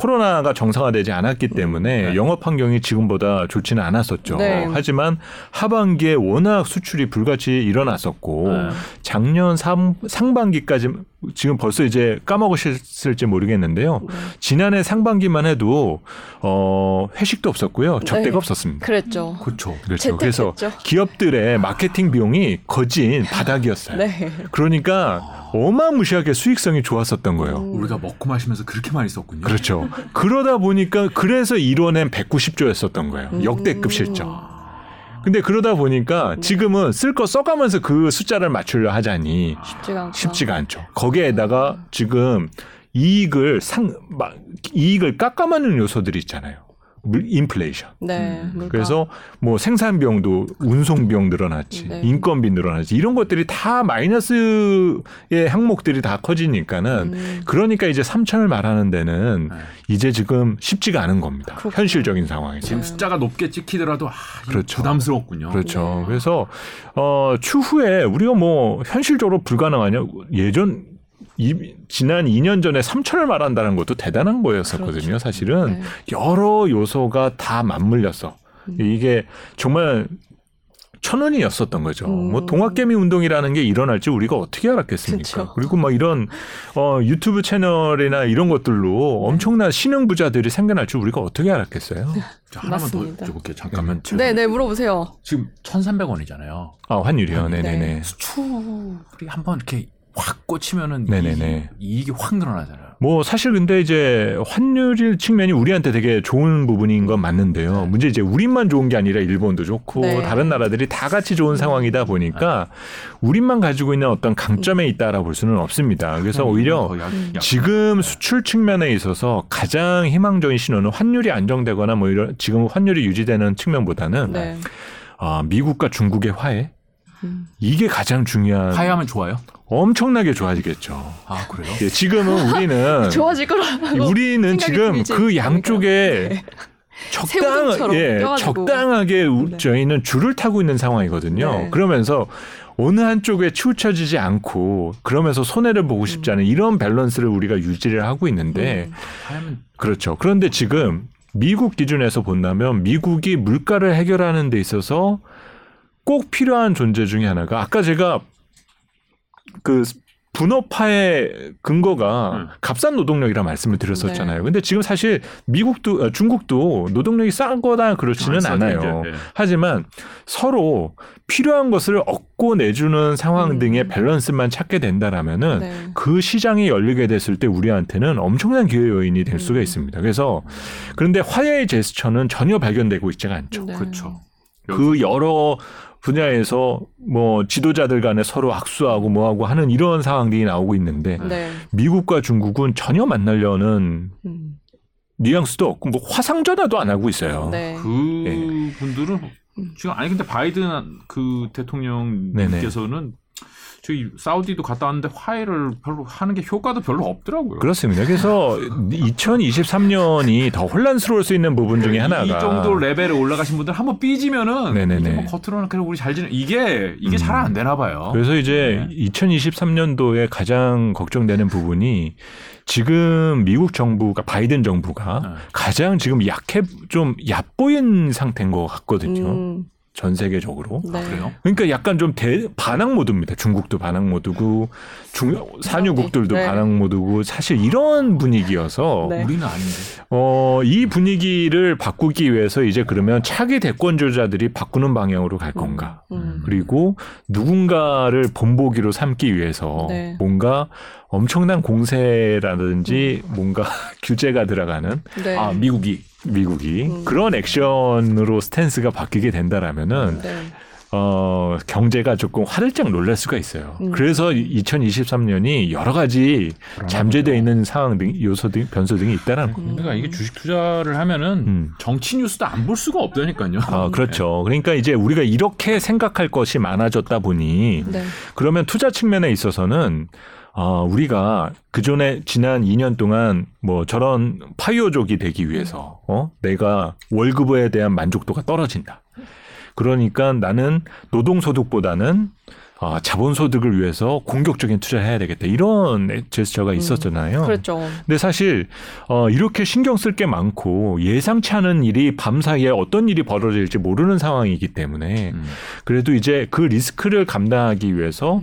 코로나가 정상화되지 않았기 때문에 네. 영업 환경이 지금보다 좋지는 않았었죠. 네. 하지만 하반기에 워낙 수출이 불같이 일어났었고 네. 작년 상, 상반기까지 지금 벌써 이제 까먹으셨을지 모르겠는데요. 네. 지난해 상반기만 해도 어 회식도 없었고요. 접대가 네. 없었습니다. 그랬죠. 그렇죠. 그렇죠. 그래서. 기업들의 마케팅 비용이 거진 바닥이었어요. 네. 그러니까 어마무시하게 수익성이 좋았었던 거예요. 음. 우리가 먹고 마시면서 그렇게 많이 썼군요. 그렇죠. 그러다 보니까 그래서 이뤄낸 190조였었던 거예요. 음. 역대급 실적. 근데 그러다 보니까 네. 지금은 쓸 거 써가면서 그 숫자를 맞추려 하자니 쉽지가 않고. 쉽지가 않죠. 거기에다가 지금 이익을 상, 막 이익을 깎아맞는 요소들이 있잖아요. 물- 인플레이션. 네. 음. 그래서 뭐 생산비용도 운송비용 늘어났지, 네. 인건비 늘어났지 이런 것들이 다 마이너스의 항목들이 다 커지니까는 음. 그러니까 이제 3천을 말하는 데는 네. 이제 지금 쉽지가 않은 겁니다. 그렇구나. 현실적인 상황에서. 지금 네. 숫자가 높게 찍히더라도 아, 그렇죠. 부담스럽군요. 그렇죠. 네. 그래서 어 추후에 우리가 뭐 현실적으로 불가능하냐 예전 이, 지난 2년 전에 3천을 말한다는 것도 대단한 거였었거든요. 그렇죠. 사실은 네. 여러 요소가 다 맞물렸어. 음. 이게 정말 천원이었었던 거죠. 음. 뭐 동학개미 운동이라는 게 일어날지 우리가 어떻게 알았겠습니까? 그쵸. 그리고 막 이런 어 유튜브 채널이나 이런 네. 것들로 엄청난 신흥 부자들이 생겨날 줄 우리가 어떻게 알았겠어요? 자, 하나만 맞습니다. 더 여쭤볼게요. 잠깐만. 네, 네, 물어보세요. 지금 1,300원이잖아요. 아 환율이요. 네. 네네네. 수출이 한번 이렇게 확 꽂히면은 네네네. 이익이, 이익이 확 늘어나잖아요. 뭐 사실 근데 이제 환율 측면이 우리한테 되게 좋은 부분인 건 맞는데요. 문제 이제 우리만 좋은 게 아니라 일본도 좋고 네. 다른 나라들이 다 같이 좋은 상황이다 보니까 우리만 가지고 있는 어떤 강점에 있다라 볼 수는 없습니다. 그래서 오히려 약- 약- 지금 수출 측면에 있어서 가장 희망적인 신호는 환율이 안정되거나 뭐 이런 지금 환율이 유지되는 측면보다는 네. 아, 미국과 중국의 화해 음. 이게 가장 중요한 화해하면 좋아요? 엄청나게 좋아지겠죠. 아 그래요? 예, 지금은 우리는 좋아질 거라고. 우리는 지금 그 양쪽에 네. 적당 예, 껴가지고. 적당하게 우- 네. 저희는 줄을 타고 있는 상황이거든요. 네. 그러면서 어느 한쪽에 치우쳐지지 않고 그러면서 손해를 보고 싶지 않은 이런 밸런스를 우리가 유지를 하고 있는데 음. 그렇죠. 그런데 지금 미국 기준에서 본다면 미국이 물가를 해결하는 데 있어서 꼭 필요한 존재 중에 하나가 아까 제가 그 분업화의 근거가 음. 값싼 노동력이라 말씀을 드렸었잖아요. 네. 근데 지금 사실 미국도 어, 중국도 노동력이 싼 거다 그렇지는 안 싸죠, 않아요. 예. 하지만 서로 필요한 것을 얻고 내주는 상황 음. 등의 밸런스만 찾게 된다라면은 네. 그 시장이 열리게 됐을 때 우리한테는 엄청난 기회 요인이 될 수가 음. 있습니다. 그래서 그런데 화해의 제스처는 전혀 발견되고 있지가 않죠. 네. 그렇죠. 그 여러 분야에서 뭐 지도자들 간에 서로 악수하고 뭐하고 하는 이런 상황들이 나오고 있는데 네. 미국과 중국은 전혀 만나려는 음. 뉘앙스도 없고 뭐 화상 전화도 안 하고 있어요. 네. 그 예. 분들은 음. 지금 아니 근데 바이든 그 대통령께서는 저기 사우디도 갔다 왔는데 화해를 별로 하는 게 효과도 별로 없더라고요. 그렇습니다. 그래서 2023년이 더 혼란스러울 수 있는 부분 중에 하나가 이 정도 레벨에 올라가신 분들 한번 삐지면은 네네네. 뭐 겉으로는 그래 우리 잘 지내 이게 이게 음. 잘안 되나 봐요. 그래서 이제 네. 2023년도에 가장 걱정되는 부분이 지금 미국 정부가 바이든 정부가 네. 가장 지금 약해 좀 얕보인 상태인 것 같거든요. 음. 전 세계적으로. 네. 아, 그래요? 그러니까 약간 좀 대, 반항 모드입니다. 중국도 반항 모드고 중 산유국들도 네. 반항 모드고 사실 이런 분위기여서 네. 우리는 아닌데. 어, 이 분위기를 바꾸기 위해서 이제 그러면 차기 대권주자들이 바꾸는 방향으로 갈 건가? 음. 그리고 누군가를 본보기로 삼기 위해서 네. 뭔가 엄청난 공세라든지 뭔가 규제가 들어가는 네. 아 미국이 미국이 음. 그런 액션으로 스탠스가 바뀌게 된다라면은 네. 어, 경제가 조금 화들짝 놀랄 수가 있어요. 음. 그래서 2023년이 여러 가지 잠재되어 있는 상황 등 요소 등 변수 등이 있다라는 겁니다. 그러니까 이게 주식 투자를 하면은 음. 정치 뉴스도 안 볼 수가 없다니까요. 아, 그렇죠. 그러니까 이제 우리가 이렇게 생각할 것이 많아졌다 보니 네. 그러면 투자 측면에 있어서는 어, 우리가 그 전에 지난 2년 동안 뭐 저런 파이어족이 되기 위해서 어? 내가 월급에 대한 만족도가 떨어진다. 그러니까 나는 노동소득보다는 아, 자본소득을 위해서 공격적인 투자를 해야 되겠다. 이런 제스처가 있었잖아요. 그렇죠. 근데 사실 어, 이렇게 신경 쓸 게 많고 예상치 않은 일이 밤 사이에 어떤 일이 벌어질지 모르는 상황이기 때문에 음. 그래도 이제 그 리스크를 감당하기 위해서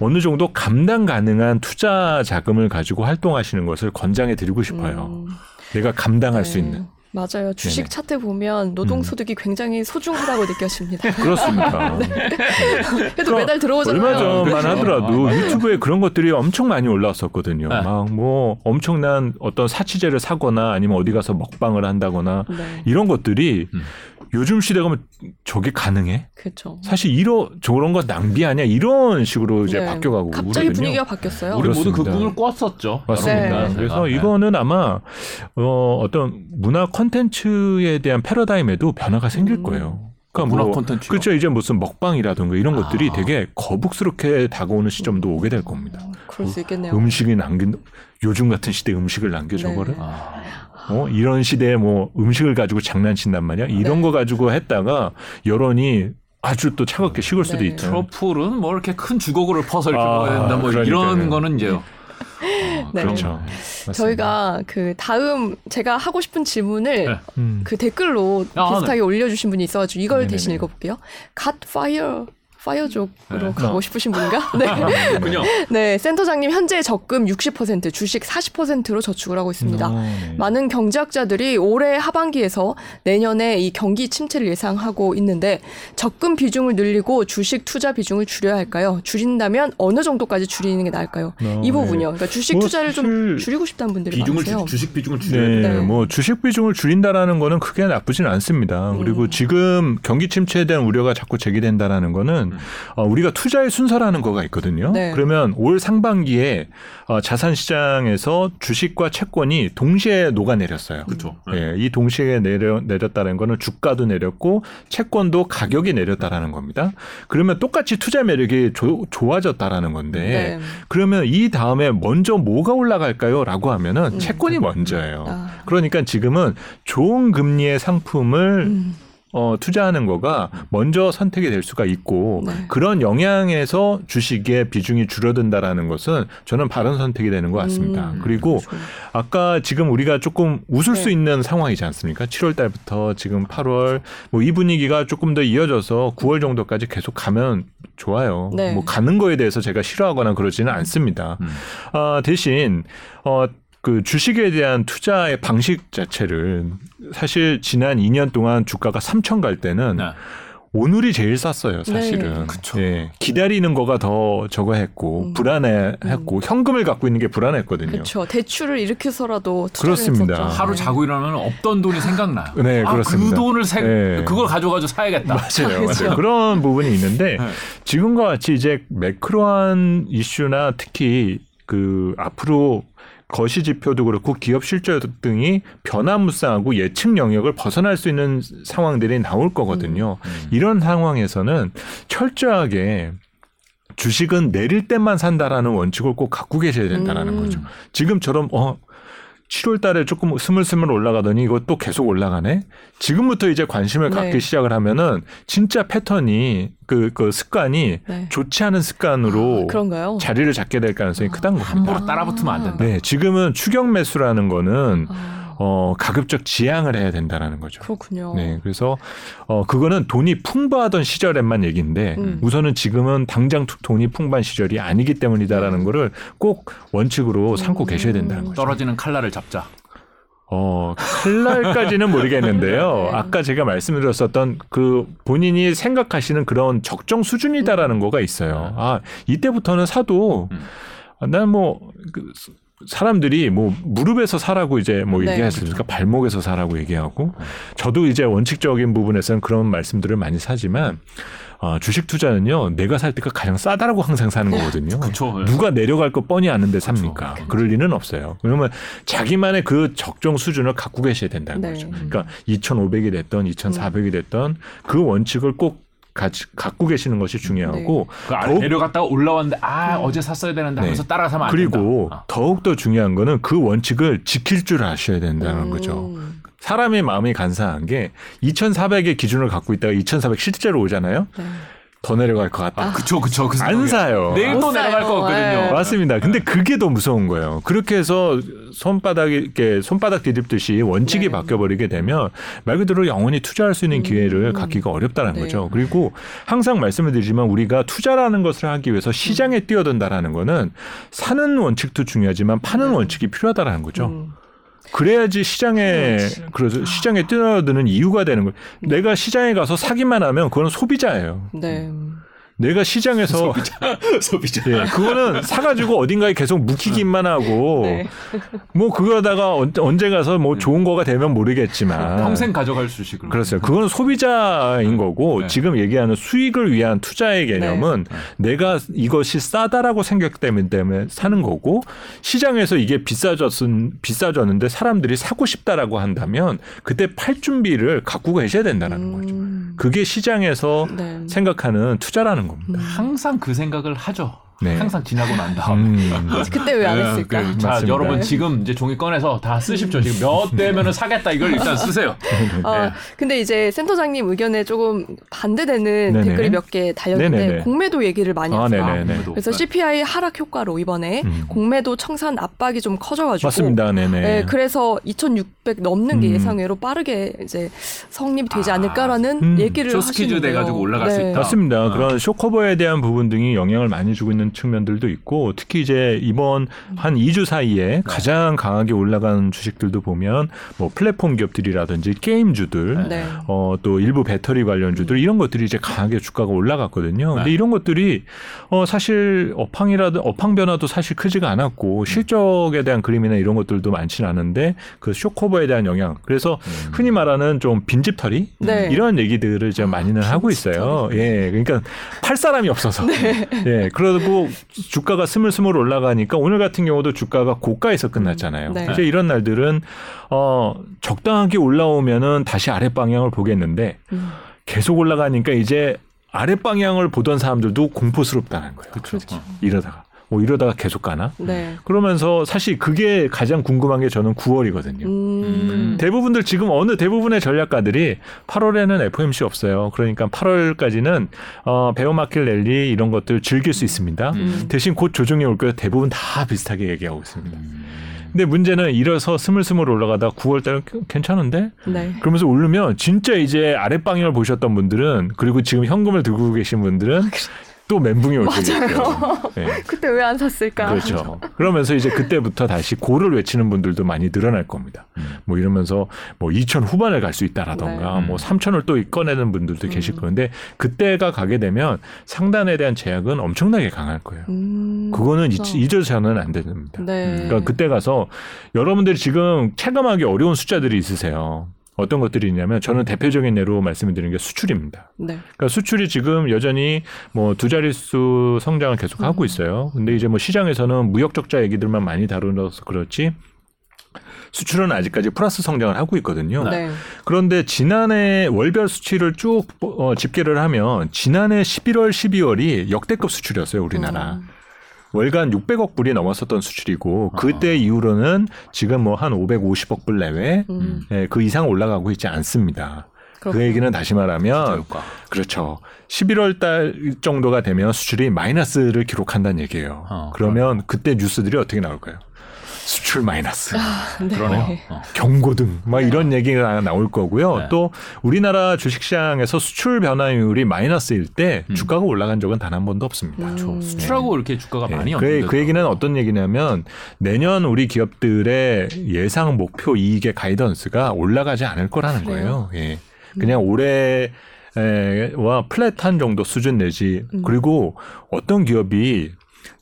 어느 정도 감당 가능한 투자 자금을 가지고 활동하시는 것을 권장해 드리고 싶어요. 음. 내가 감당할 네. 수 있는. 맞아요. 주식 네네. 차트 보면 노동소득이 굉장히 소중하다고 느껴집니다. 그렇습니다. 그래도 매달 들어오잖아요. 얼마 전만 그렇죠. 하더라도 아, 유튜브에 그런 것들이 엄청 많이 올라왔었거든요. 네. 막뭐 엄청난 어떤 사치제를 사거나 아니면 어디 가서 먹방을 한다거나 네. 이런 것들이 음. 요즘 시대 가면 저게 가능해? 그렇죠. 사실 이런 저런 거 낭비 아니야 이런 식으로 이제 네. 바뀌어가고 갑자기 그러거든요. 분위기가 바뀌었어요. 우리 모두 그 그렇습니다. 꿈을 꿨었죠. 맞습니다. 네. 그래서 네. 이거는 아마 어, 어떤 문화 콘텐츠에 대한 패러다임에도 변화가 생길 음. 거예요. 문화 뭐 콘텐츠. 그렇죠. 이제 무슨 먹방이라든가 이런 아. 것들이 되게 거북스럽게 다가오는 시점도 오게 될 겁니다. 어, 그럴 수 있겠네요. 음식이 남긴 요즘 같은 시대에 음식을 남겨 네. 저거를 아, 어 이런 시대에 뭐 음식을 가지고 장난친단 말이야 이런 네. 거 가지고 했다가 여론이 아주 또 차갑게 식을 수도 네. 있죠. 트러플은 뭐 이렇게 큰 주걱으로 퍼서 이렇게 아, 먹어야 된다. 뭐 그러니까요. 이런 거는 이제 어, 네. 그렇죠. 맞습니다. 저희가 그 다음 제가 하고 싶은 질문을 네. 음. 그 댓글로 아, 비슷하게 올려주신 분이 있어가지고 이걸 네네네. 대신 읽어볼게요. 갓 파이어 파이어족으로 네. 가고 어. 싶으신 분인가? 네. 그렇군요. 네, 센터장님 현재 적금 60%, 주식 40%로 저축을 하고 있습니다. 어, 네. 많은 경제학자들이 올해 하반기에서 내년에 이 경기 침체를 예상하고 있는데 적금 비중을 늘리고 주식 투자 비중을 줄여야 할까요? 줄인다면 어느 정도까지 줄이는 게 나을까요? 어, 이 부분이요. 그러니까 주식 뭐 투자를 좀 줄이고 싶다는 분들이 비중을 많으세요. 주, 주식 비중을 줄여야 네, 돼. 네. 뭐 주식 비중을 줄인다라는 거는 크게 나쁘진 않습니다. 그리고 음. 지금 경기 침체에 대한 우려가 자꾸 제기된다라는 거는 어, 우리가 투자의 순서라는 거가 있거든요. 네. 그러면 올 상반기에 어, 자산 시장에서 주식과 채권이 동시에 녹아내렸어요. 그렇죠. 예, 이 동시에 내려, 내렸다는 거는 주가도 내렸고 채권도 가격이 내렸다라는 겁니다. 그러면 똑같이 투자 매력이 조- 좋아졌다라는 건데 네. 그러면 이 다음에 먼저 뭐가 올라갈까요? 라고 하면은 음. 채권이 먼저예요. 아. 그러니까 지금은 좋은 금리의 상품을 음, 어, 투자하는 거가 먼저 선택이 될 수가 있고 네. 그런 영향에서 주식의 비중이 줄어든다라는 것은 저는 바른 선택이 되는 것 같습니다. 음, 그리고 그렇죠. 아까 지금 우리가 조금 웃을 네. 수 있는 상황이지 않습니까? 7월 달부터 지금 8월 뭐 이 분위기가 조금 더 이어져서 9월 정도까지 계속 가면 좋아요. 네. 뭐 가는 거에 대해서 제가 싫어하거나 그러지는 않습니다. 음. 아, 대신 어, 그 주식에 대한 투자의 방식 자체를 사실 지난 2년 동안 주가가 3천 갈 때는 네. 오늘이 제일 쌌어요, 사실은. 네. 그쵸. 예, 기다리는 거가 더 저거 했고 음. 불안해했고 현금을 갖고 있는 게 불안했거든요. 그렇죠. 대출을 일으켜서라도 투자를 그렇습니다. 했었죠. 하루 네. 자고 일어나면 없던 돈이 생각나요. 네, 아, 그렇습니다. 그 돈을 생, 네. 그걸 가져가지고 사야겠다. 맞아요, 그렇죠. 맞아요. 그런 부분이 있는데 네. 지금과 같이 이제 매크로한 이슈나 특히 그 앞으로 거시 지표도 그렇고 기업 실적 등이 변화무쌍하고 예측 영역을 벗어날 수 있는 상황들이 나올 거거든요. 음. 이런 상황에서는 철저하게 주식은 내릴 때만 산다라는 원칙을 꼭 갖고 계셔야 된다라는 음. 거죠. 지금처럼 어 7월 달에 조금 스물스물 올라가더니 이거 또 계속 올라가네. 지금부터 이제 관심을 네. 갖기 시작을 하면은 진짜 패턴이 그, 그 습관이 네. 좋지 않은 습관으로 아, 그런가요? 자리를 잡게 될 가능성이 크다는 겁니다. 함부로 따라붙으면 안 된다. 네, 지금은 추격 매수라는 거는 아, 어 가급적 지양을 해야 된다라는 거죠. 그렇군요. 네, 그래서 어 그거는 돈이 풍부하던 시절에만 얘기인데 음. 우선은 지금은 당장 투- 돈이 풍부한 시절이 아니기 때문이다라는 거를 꼭 원칙으로 삼고 음. 계셔야 된다는 거죠. 떨어지는 칼날을 잡자. 어, 칼날까지는 모르겠는데요. 네. 아까 제가 말씀드렸었던 그 본인이 생각하시는 그런 적정 수준이다라는 거가 있어요. 아, 이때부터는 사도 음. 난 뭐, 그, 사람들이 뭐 무릎에서 사라고 이제 뭐 네. 얘기했으니까 발목에서 사라고 얘기하고 저도 이제 원칙적인 부분에서는 그런 말씀들을 많이 사지만 어, 주식 투자는요 내가 살 때가 가장 싸다라고 항상 사는 거거든요. 그쵸. 누가 내려갈 거 뻔히 아는데 삽니까? 그럴 리는 없어요. 왜냐면 자기만의 그 적정 수준을 갖고 계셔야 된다는 네. 거죠. 그러니까 2,500이 됐던 2,400이 됐던 그 원칙을 꼭 가지, 갖고 계시는 것이 중요하고 그 아래 더욱- 내려갔다가 올라왔는데 아 어제 샀어야 되는데 하면서 네. 따라가면 안 그리고 된다. 아. 더욱 더 중요한 거는 그 원칙을 지킬 줄 아셔야 된다는 음. 거죠. 사람의 마음이 간사한 게 2,400의 기준을 갖고 있다가 2,400 실제로 오잖아요. 네. 더 내려갈 것 같다. 아, 그쵸 그쵸 그 안. 사요. 내일 또못 내려갈 사요. 거거든요. 네. 맞습니다. 근데 그게 더 무서운 거예요. 그렇게 해서 손바닥이 이렇게 손바닥 디딥듯이 원칙이 네. 바뀌어버리게 되면 말 그대로 영원히 투자할 수 있는 기회를 음. 갖기가 어렵다는 네. 거죠. 그리고 항상 말씀을 드리지만 우리가 투자라는 것을 하기 위해서 시장에 뛰어든다라는 거는 사는 원칙도 중요하지만 파는 네. 원칙이 필요하다라는 거죠. 음. 그래야지 시장에 그렇지. 그래서 시장에 뛰어드는 이유가 되는 거예요. 내가 시장에 가서 사기만 하면 그건 소비자예요. 네. 내가 시장에서 소비자, 소비자. 예, 그거는 사가지고 어딘가에 계속 묵히기만 하고 네. 뭐 그러다가 언- 언제 가서 뭐 좋은 거가 되면 모르겠지만 평생 가져갈 주식을. 그렇어요. 그건 소비자인 거고 네. 지금 얘기하는 수익을 위한 투자의 개념은 내가 이것이 싸다라고 생각 때문에 때문에 사는 거고 시장에서 이게 비싸졌은 비싸졌는데 사람들이 사고 싶다라고 한다면 그때 팔 준비를 갖고 계셔야 된다는 거죠. 음, 그게 시장에서 네. 생각하는 투자라는 겁니다. 항상 그 생각을 하죠. 네. 항상 지나고 난 다음. 음. 그때 왜안 네, 했을까? 그, 자, 맞습니다. 여러분 지금 이제 종이 꺼내서 다 쓰십시오. 지금 몇 대면은 사겠다 이걸 일단 쓰세요. 어, 네. 근데 이제 센터장님 의견에 조금 반대되는 네네. 댓글이 몇 개 달렸는데 네네네. 공매도 얘기를 많이 아. 네네네. 아무래도. 그래서 CPI 하락 효과로 이번에 음. 공매도 청산 압박이 좀 커져가지고 맞습니다. 네네. 네, 그래서 2,600 넘는 게 음. 예상외로 빠르게 이제 성립이 되지 않을까라는 음. 얘기를 short squeeze 하시는데요. 네. 돼가지고 올라갈 수 있다. 맞습니다. 어. 그런 쇼커버에 대한 부분 등이 영향을 많이 주고 있는 측면들도 있고 특히 이제 이번 한 2주 사이에 가장 강하게 올라간 주식들도 보면 뭐 플랫폼 기업들이라든지 게임주들 네. 어, 또 일부 배터리 관련주들 이런 것들이 이제 강하게 주가가 올라갔거든요. 근데 네. 이런 것들이 어, 사실 업황이라도 업황 변화도 사실 크지가 않았고 실적에 대한 그림이나 이런 것들도 많지는 않은데 그 쇼커버에 대한 영향. 그래서 흔히 말하는 좀 빈집털이 네. 이런 얘기들을 제가 많이는 하고 있어요. 예, 그러니까 팔 사람이 없어서. 예, 그러고 주가가 스물스물 올라가니까 오늘 같은 경우도 주가가 고가에서 끝났잖아요. 네. 이제 이런 날들은 어 적당하게 올라오면은 다시 아랫 방향을 보겠는데 음. 계속 올라가니까 이제 아랫 방향을 보던 사람들도 공포스럽다는 거예요. 그렇죠. 이러다가 뭐 이러다가 계속 가나? 네. 그러면서 사실 그게 가장 궁금한 게 저는 9월이거든요. 음. 대부분들 지금 어느 대부분의 전략가들이 8월에는 FOMC 없어요. 그러니까 8월까지는 어, 베어마켓 랠리 이런 것들 즐길 수 있습니다. 음. 대신 곧 조정이 올 거예요. 대부분 다 비슷하게 얘기하고 있습니다. 음. 근데 문제는 일어서 스물스물 올라가다 9월 달은 괜찮은데 네. 그러면서 오르면 진짜 이제 아랫방향을 보셨던 분들은 그리고 지금 현금을 들고 계신 분들은 또 멘붕이 올 거예요. 네. 그때 왜 안 샀을까? 그렇죠. 그러면서 이제 그때부터 다시 고를 외치는 분들도 많이 늘어날 겁니다. 뭐 이러면서 뭐 2천 후반을 갈 수 있다라던가 네. 뭐 3천을 또 꺼내는 분들도 계실 건데 그때가 가게 되면 상단에 대한 제약은 엄청나게 강할 거예요. 음. 그거는 잊, 잊어서는 안 됩니다. 네. 그러니까 그때 가서 여러분들이 지금 체감하기 어려운 숫자들이 있으세요. 어떤 것들이 있냐면 저는 대표적인 예로 말씀드리는 게 수출입니다. 네. 그러니까 수출이 지금 여전히 뭐 두 자릿수 성장을 계속 하고 있어요. 근데 이제 뭐 시장에서는 무역 적자 얘기들만 많이 다루어서 그렇지 수출은 아직까지 플러스 성장을 하고 있거든요. 네. 그런데 지난해 월별 수치를 쭉 어, 집계를 하면 지난해 11월, 12월이 역대급 수출이었어요, 우리나라. 음. 월간 600억 불이 넘었었던 수출이고 그때 이후로는 지금 뭐 한 550억 불 내외 음. 예, 그 이상 올라가고 있지 않습니다. 그 그렇구나. 얘기는 다시 말하면. 그렇죠. 11월 달 정도가 되면 수출이 마이너스를 기록한다는 얘기예요. 어, 그러면 그때 뉴스들이 어떻게 나올까요? 수출 마이너스, 네. 그러네요. 어. 경고등, 막 이런 얘기가 나올 거고요. 네. 또 우리나라 주식시장에서 수출 변화율이 마이너스일 때 음. 주가가 올라간 적은 단 한 번도 없습니다. 음. 수출하고 이렇게 주가가 예, 많이 그, 없는데. 그 얘기는 어떤 얘기냐면 내년 우리 기업들의 예상 목표 이익의 가이던스가 올라가지 않을 거라는 그래요? 거예요. 예. 그냥 올해 와 플랫한 정도 수준 내지 음. 그리고 어떤 기업이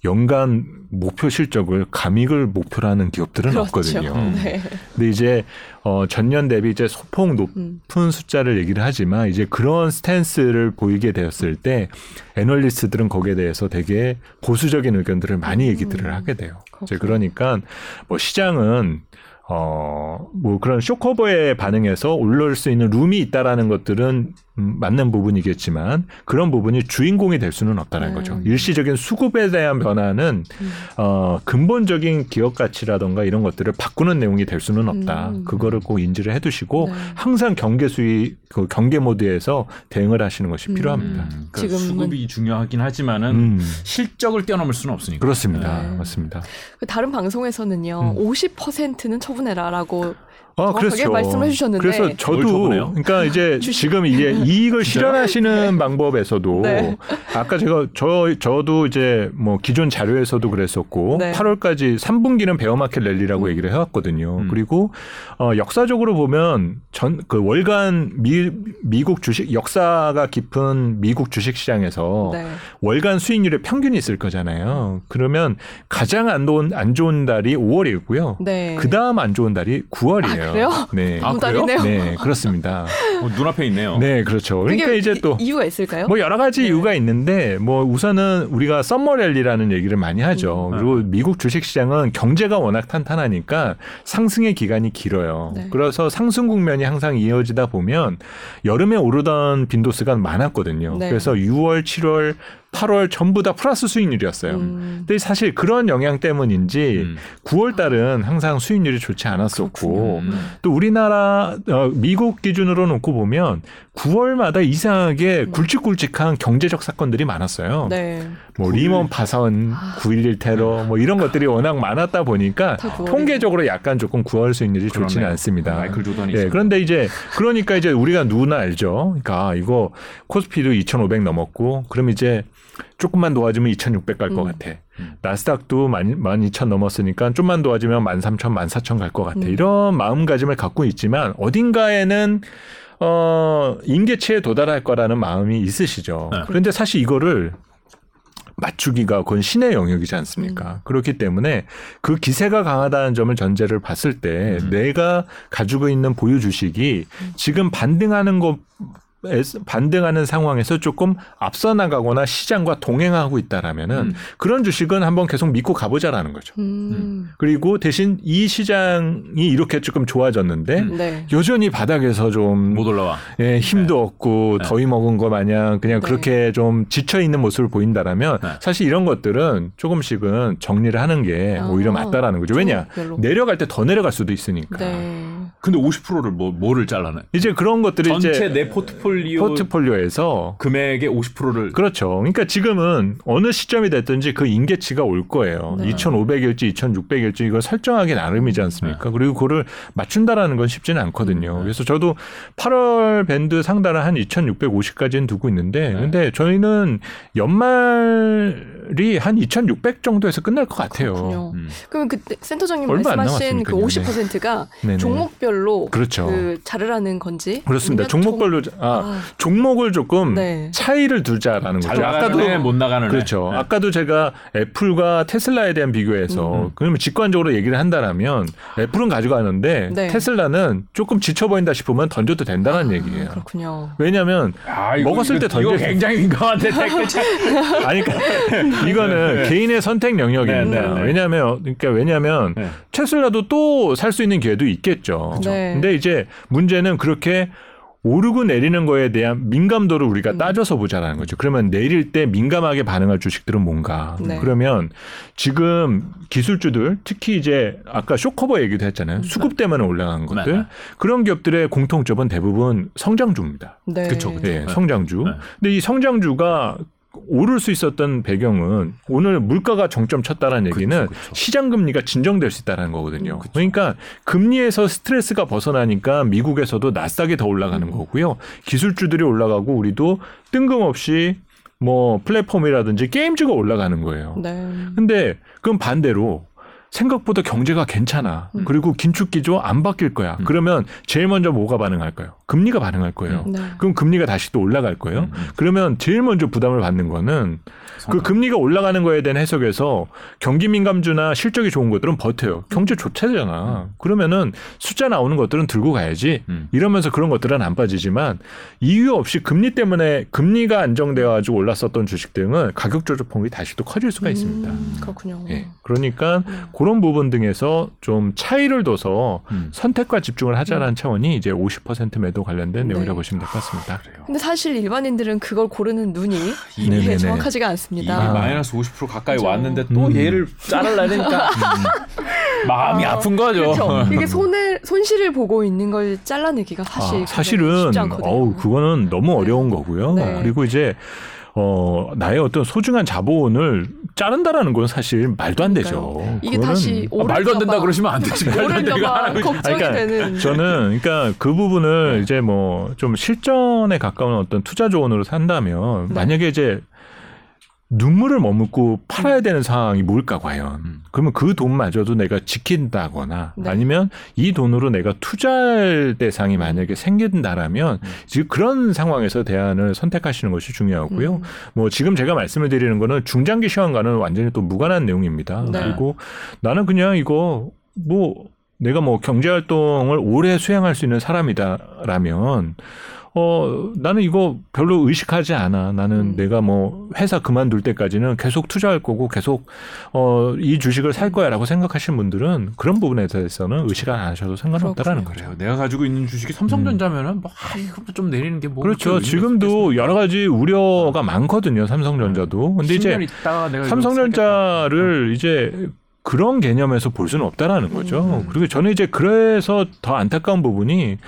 연간 목표 실적을 감익을 목표로 하는 기업들은 그렇죠. 없거든요. 네. 근데 이제 어 전년 대비 이제 소폭 높은 음. 숫자를 얘기를 하지만 이제 그런 스탠스를 보이게 되었을 때 애널리스트들은 거기에 대해서 되게 보수적인 의견들을 많이 얘기들을 하게 돼요. 이제 음. 그렇구나. 그러니까 뭐 시장은 어, 뭐 그런 쇼커버에 반응해서 올라올 수 있는 룸이 있다라는 것들은 음, 맞는 부분이겠지만 그런 부분이 주인공이 될 수는 없다는 네. 거죠. 일시적인 수급에 대한 변화는 음. 어, 근본적인 기업 가치라던가 이런 것들을 바꾸는 내용이 될 수는 없다. 음. 그거를 꼭 인지를 해 두시고 네. 항상 경계 수위 그 경계 모드에서 대응을 하시는 것이 음. 필요합니다. 음, 그러니까 지금은- 수급이 중요하긴 하지만은 음. 실적을 뛰어넘을 수는 없으니까. 그렇습니다. 네. 맞습니다. 그 다른 방송에서는요, 음. 50%는 처분해라라고 아, 그렇죠. 말씀해 주셨는데. 그래서 저도 그러니까 이제 지금 이제 이익을 실현하시는 네. 방법에서도 네. 아까 제가 저 저도 이제 뭐 기존 자료에서도 그랬었고 네. 8월까지 3분기는 베어마켓 랠리라고 음. 얘기를 해왔거든요. 음. 그리고 어 역사적으로 보면 전 그 월간 미 미국 주식 역사가 깊은 미국 주식 시장에서 네. 월간 수익률의 평균이 있을 거잖아요. 그러면 가장 안 좋은 안 좋은 달이 5월이고요. 네. 그 다음 안 좋은 달이 9월이에요. 아, 그래요? 네. 아, 달이네요. 네, 그렇습니다. 어, 눈앞에 있네요. 네, 그렇죠. 그러니까 이제 또 이유가 있을까요? 뭐 여러 가지 네. 이유가 있는데 뭐 우선은 우리가 썸머랠리라는 얘기를 많이 하죠. 음. 그리고 미국 주식 시장은 경제가 워낙 탄탄하니까 상승의 기간이 길어요. 네. 그래서 상승 국면이 항상 이어지다 보면 여름에 오르던 빈도수가 많았거든요. 네. 그래서 6월, 7월 8월 전부 다 플러스 수익률이었어요. 음. 근데 사실 그런 영향 때문인지 음. 9월 달은 항상 수익률이 좋지 않았었고 음. 또 우리나라 어, 미국 기준으로 놓고 보면 9월마다 이상하게 음. 굵직굵직한 경제적 사건들이 많았어요. 네. 뭐 9일. 리먼 파산, 아. 9.11 테러 뭐 이런 것들이 워낙 많았다 보니까 통계적으로 약간 조금 9월 수익률이 그러네요. 좋지는 않습니다. 마이클 조던이 네, 그런데 이제 그러니까 이제 우리가 누구나 알죠. 그러니까 이거 코스피도 2,500 넘었고 그럼 이제 조금만 도와주면 2,600 갈것 음. 같아. 음. 나스닥도 12,000 넘었으니까 좀만 도와주면 13,000, 14,000 갈 것 같아. 음. 이런 마음가짐을 갖고 있지만 어딘가에는 어, 임계치에 도달할 거라는 마음이 있으시죠. 네. 그런데 사실 이거를 맞추기가 그건 신의 영역이지 않습니까? 음. 그렇기 때문에 그 기세가 강하다는 점을 전제를 봤을 때 음. 내가 가지고 있는 보유 주식이 음. 지금 반등하는 것 반등하는 상황에서 조금 앞서 나가거나 시장과 동행하고 있다라면은 음. 그런 주식은 한번 계속 믿고 가보자라는 거죠. 음. 음. 그리고 대신 이 시장이 이렇게 조금 좋아졌는데 음. 네. 여전히 바닥에서 좀 못 올라와. 예, 힘도 네. 없고 네. 더위 먹은 거 마냥 그냥 네. 그렇게 좀 지쳐 있는 모습을 보인다라면 네. 사실 이런 것들은 조금씩은 정리를 하는 게 아. 오히려 맞다라는 거죠. 왜냐 내려갈 때 더 내려갈 수도 있으니까. 네. 근데 50%를 뭐 뭐를 잘라내? 이제 그런 것들이 전체 이제 내 포트폴리오 포트폴리오에서 금액의 50%를 그렇죠. 그러니까 지금은 어느 시점이 됐든지 그 인계치가 올 거예요. 네. 2,500일지 2,600일지 이걸 설정하기 나름이지 않습니까? 네. 그리고 그거를 맞춘다라는 건 쉽지는 않거든요. 네. 그래서 저도 8월 밴드 상단을 한 2,650까지는 두고 있는데 네. 근데 저희는 연말 이한 2,600 정도에서 끝날 것 같아요. 음. 그러면 그때 센터장님 말씀하신 그 50%가 종목별 종목별로 그렇죠. 그 자르라는 건지 그렇습니다. 종목별로 종... 아, 아, 종목을 조금 네. 차이를 두자라는 거죠. 아까도 못 나가는 그렇죠. 네. 아까도 제가 애플과 테슬라에 대한 비교해서 음. 음. 그러면 직관적으로 얘기를 한다라면 애플은 가져가는데 네. 테슬라는 조금 지쳐 보인다 싶으면 던져도 된다는 아, 얘기예요. 그렇군요. 왜냐하면 아, 먹었을 때 던져 굉장히 민감한데 댓글 아니 그러니까 이거는 네. 개인의 선택 영역입니다. 네, 네, 네. 왜냐하면 그러니까 왜냐하면 테슬라도 또 살 수 있는 기회도 있겠죠. 그렇죠. 네. 근데 이제 문제는 그렇게 오르고 내리는 거에 대한 민감도를 우리가 음. 따져서 보자라는 거죠. 그러면 내릴 때 민감하게 반응할 주식들은 뭔가? 네. 그러면 지금 기술주들 특히 이제 아까 쇼커버 얘기도 했잖아요. 음. 수급 때문에 올라간 것들 네. 그런 기업들의 공통점은 대부분 성장주입니다. 네. 그렇죠. 네, 성장주. 네. 근데 이 성장주가 오를 수 있었던 배경은 오늘 물가가 정점 쳤다라는 얘기는 그쵸, 그쵸. 시장 금리가 진정될 수 있다라는 거거든요. 그쵸. 그러니까 금리에서 스트레스가 벗어나니까 미국에서도 나스닥이 더 올라가는 음. 거고요. 기술주들이 올라가고 우리도 뜬금없이 뭐 플랫폼이라든지 게임주가 올라가는 거예요. 네. 근데 그럼 반대로 생각보다 경제가 괜찮아. 음. 그리고 긴축 기조 안 바뀔 거야. 음. 그러면 제일 먼저 뭐가 반응할까요? 금리가 반응할 거예요. 음. 네. 그럼 금리가 다시 또 올라갈 거예요. 음, 음. 그러면 제일 먼저 부담을 받는 거는 그 금리가 올라가는 거에 대한 해석에서 경기 민감주나 실적이 좋은 것들은 버텨요. 경제 좋다잖아. 그러면은 숫자 나오는 것들은 들고 가야지. 이러면서 그런 것들은 안 빠지지만 이유 없이 금리 때문에 금리가 안정되어 가지고 올랐었던 주식들은 가격 조절 폭이 다시 또 커질 수가 있습니다. 그렇군요. 예. 그러니까 그런 부분 등에서 좀 차이를 둬서 음. 선택과 집중을 하자라는 음. 차원이 이제 50% 매도 관련된 네. 내용이라고 보시면 될 것 같습니다. 그래요. 근데 사실 일반인들은 그걸 고르는 눈이 네, 정확하지가 않습니다. 아. 마이너스 50% 가까이 그렇죠. 왔는데 또 음. 얘를 자르려니까 음. 마음이 아, 픈 거죠. 그렇죠. 이게 손을 손실을 보고 있는 걸 잘라내기가 사실 아, 사실은 어우 그거는 너무 네. 어려운 거고요. 네. 그리고 이제 어 나의 어떤 소중한 자본을 자른다라는 건 사실 말도 안 되죠. 이게 다시 아, 말도 안 된다 그러시면 안 되지. 오를까봐 걱정이 그러니까 되는. 저는 그러니까 그 부분을 네. 이제 뭐 좀 실전에 가까운 어떤 투자 조언으로 산다면 네. 만약에 이제 눈물을 머금고 팔아야 되는 상황이 뭘까 과연 음. 그러면 그 돈마저도 내가 지킨다거나 네. 아니면 이 돈으로 내가 투자할 대상이 만약에 생긴다라면 음. 지금 그런 상황에서 대안을 선택하시는 것이 중요하고요. 음. 뭐 지금 제가 말씀을 드리는 거는 중장기 시황과는 완전히 또 무관한 내용입니다. 네. 그리고 나는 그냥 이거 뭐 내가 뭐 경제 활동을 오래 수행할 수 있는 사람이다라면 어 나는 이거 별로 의식하지 않아. 나는 음. 내가 뭐 회사 그만둘 때까지는 계속 투자할 거고 계속 어이 주식을 살 거야라고 생각하시는 분들은 그런 부분에 대해서는 의식 안 하셔도 상관없다라는. 그래요. 내가 가지고 있는 주식이 삼성전자면은 뭐 아, 이거 좀 내리는 게 뭐 그렇죠. 지금도 여러 가지 우려가 많거든요. 삼성전자도. 근데 이제 있다가 내가 이거 삼성전자를 이제 그런 개념에서 볼 수는 없다라는 거죠. 음. 그리고 저는 이제 그래서 더 안타까운 부분이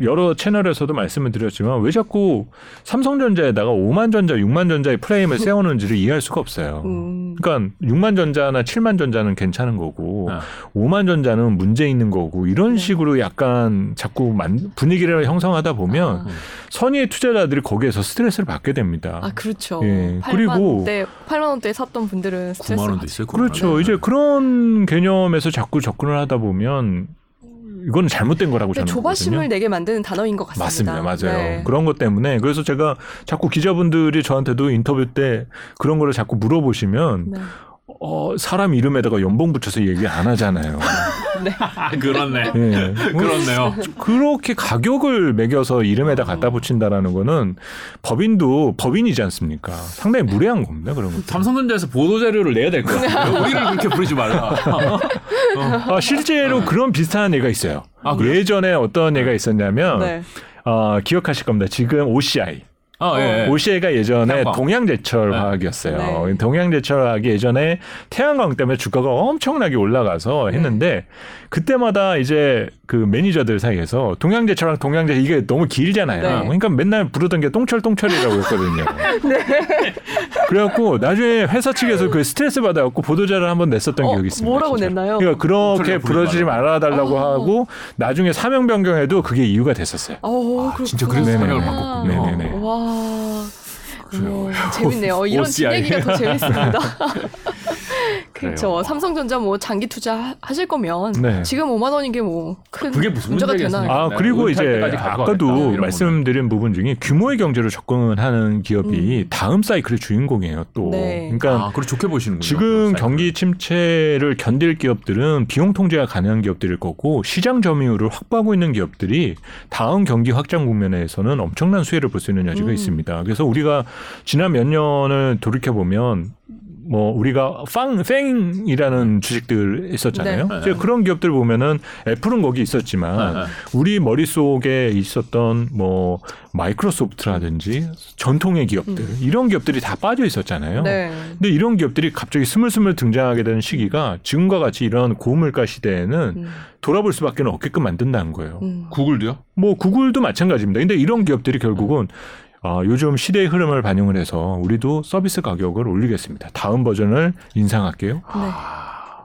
여러 채널에서도 말씀을 드렸지만 왜 자꾸 삼성전자에다가 5만 전자, 6만 전자의 프레임을 세우는지를 이해할 수가 없어요. 음. 그러니까 6만 전자나 7만 전자는 괜찮은 거고 아. 5만 전자는 문제 있는 거고 이런 네. 식으로 약간 자꾸 만- 분위기를 형성하다 보면 아. 선의의 투자자들이 거기에서 스트레스를 받게 됩니다. 아 그렇죠. 예. 8만 그리고- 원대 8만 원대 샀던 분들은 스트레스 9만 원도. 있어요. 9만 그렇죠. 원. 이제 그런 개념에서 자꾸 접근을 하다 보면 이건 잘못된 거라고 근데 저는 조바심을. 내게 만드는 단어인 것 같습니다. 맞습니다. 맞아요. 네. 그런 것 때문에 그래서 제가 자꾸 기자분들이 저한테도 인터뷰 때 그런 거를 자꾸 물어보시면 네. 어, 사람 이름에다가 연봉 붙여서 얘기 안 하잖아요. 아, 그렇네. 예. 그렇네요. 그렇게 가격을 매겨서 이름에다 갖다 붙인다라는 거는 법인도 법인이지 않습니까? 상당히 무례한 겁니다. 그런 거. 삼성전자에서 보도 자료를 내야 될 것 같아요. 우리를 그렇게 부르지 말라. 아, 실제로 그런 비슷한 예가 있어요. 아? 예전에 어떤 예가 있었냐면 네. 어, 기억하실 겁니다. 지금 OCI. 아, 예. 예. OCI가 예전에 태양광. 동양제철 네. 화학이었어요. 네. 동양제철 화학이 예전에 태양광 때문에 주가가 엄청나게 올라가서 했는데 그때마다 이제 그 매니저들 사이에서 동양제철랑 동양제 이게 너무 길잖아요. 네. 그러니까 맨날 부르던 게 똥철 똥철이라고 했거든요. 그래갖고 나중에 회사 측에서 그 스트레스 받아갖고 보도자를 한번 냈었던 어, 기억이 있습니다. 뭐라고 진짜. 냈나요? 그러니까 그렇게 부르지 말아달라고 어. 하고 나중에 사명 변경에도 그게 이유가 됐었어요. 어, 아, 진짜. 그래서. 사명을 바꿨군요. 네네네. 와. 어, 재밌네요. 이런 OCI. 진얘기가 더 재밌습니다. 그렇죠. 그래요. 삼성전자 뭐 장기 투자 하실 거면 네. 지금 5만 원인 게 뭐큰 그게 무슨 문제가? 되나요? 아 네, 그리고 이제 아까도 말씀드린 부분 중에 규모의 경제로 접근하는 기업이 다음 사이클의 주인공이에요. 또 음. 네. 그러니까 아, 그걸 좋게 보시는군요. 지금 사이클을. 경기 침체를 견딜 기업들은 비용 통제가 가능한 기업들일 거고 시장 점유율을 확보하고 있는 기업들이 다음 경기 확장 국면에서는 엄청난 수혜를 볼 수 있는 여지가 음. 있습니다. 그래서 우리가 지난 몇 년을 돌이켜 보면 뭐 우리가 팡 팽이라는 주식들 있었잖아요. 네. 이제 그런 기업들 보면은 애플은 거기 있었지만 네, 네. 우리 머릿속에 있었던 뭐 마이크로소프트라든지 전통의 기업들 이런 기업들이 다 빠져 있었잖아요. 음. 네. 근데 이런 기업들이 갑자기 스물스물 등장하게 되는 시기가 지금과 같이 이런 고물가 시대에는 음. 돌아볼 수밖에 없게끔 만든다는 거예요. 음. 구글도요? 뭐 구글도 마찬가지입니다. 근데 이런 기업들이 결국은 아, 요즘 시대의 흐름을 반영을 해서 우리도 서비스 가격을 올리겠습니다. 다음 버전을 인상할게요. 네.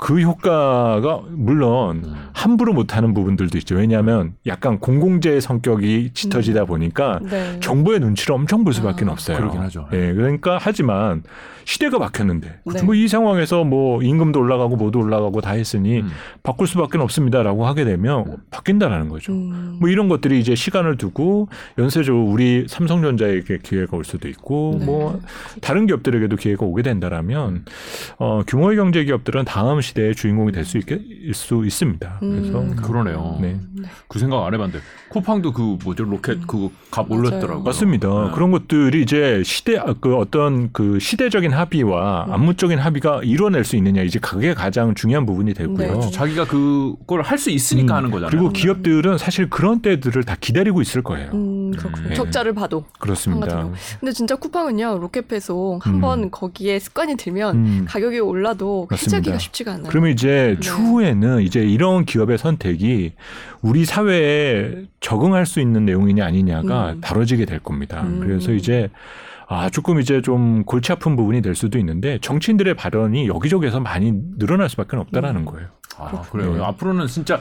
그 효과가 물론 음. 함부로 못하는 부분들도 있죠. 왜냐하면 약간 공공재 성격이 짙어지다 보니까 네. 정부의 눈치를 엄청 볼 수밖에 아, 없어요. 그러긴 하죠. 예, 그러니까 하지만 시대가 바뀌었는데 네. 뭐이 상황에서 뭐 임금도 올라가고 뭐도 올라가고 다 했으니 음. 바꿀 수밖에 없습니다라고 하게 되면 바뀐다라는 거죠. 음. 뭐 이런 것들이 이제 시간을 두고 연쇄적으로 우리 삼성전자에게 기회가 올 수도 있고 네. 뭐 다른 기업들에게도 기회가 오게 된다라면 어, 규모의 경제 기업들은 다음 시 대의 주인공이 될 수 있게 수 있습니다. 그래서 음. 그러네요. 네. 그 생각 안 해봤는데 쿠팡도 그 뭐죠 로켓 그거 값 맞아요. 올렸더라고요. 맞습니다. 네. 그런 것들이 이제 시대 아, 그 어떤 그 시대적인 합의와 음. 안무적인 합의가 이뤄낼 수 있느냐 이제 그게 가장 중요한 부분이 되고요. 네. 그렇죠. 자기가 그걸 할 수 있으니까 음, 하는 거잖아요. 그리고 기업들은 사실 그런 때들을 다 기다리고 있을 거예요. 음, 그렇군요. 네. 적자를 봐도. 그렇습니다. 근데 진짜 쿠팡은요 로켓 배송 음. 한번 거기에 습관이 들면 음. 가격이 올라도. 해지하기가 쉽지가 않아요. 않아요. 그러면 이제 네. 추후에는 이제 이런 기업의 선택이 우리 사회에 적응할 수 있는 내용이냐 아니냐가 음. 다뤄지게 될 겁니다. 음. 그래서 이제 아 조금 이제 좀 골치 아픈 부분이 될 수도 있는데 정치인들의 발언이 여기저기에서 많이 늘어날 수밖에 없다라는 음. 거예요. 아, 그래요. 네. 앞으로는 진짜,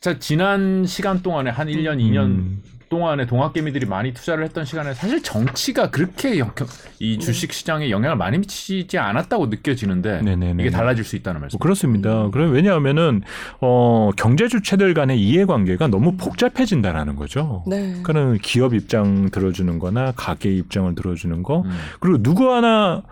진짜 지난 시간 동안에 한 1년, 2년 음. 동안에 동학개미들이 많이 투자를 했던 시간에 사실 정치가 그렇게 영- 이 네. 주식 시장에 영향을 많이 미치지 않았다고 느껴지는데 네네네. 이게 달라질 수 있다는 말씀. 뭐 그렇습니다. 그래 왜냐하면은 어 경제 주체들 간의 이해관계가 너무 복잡해진다라는 거죠. 네. 그러니까는 기업 입장 들어주는-거나 가게 입장을 들어주는 거 음. 그리고 누구 하나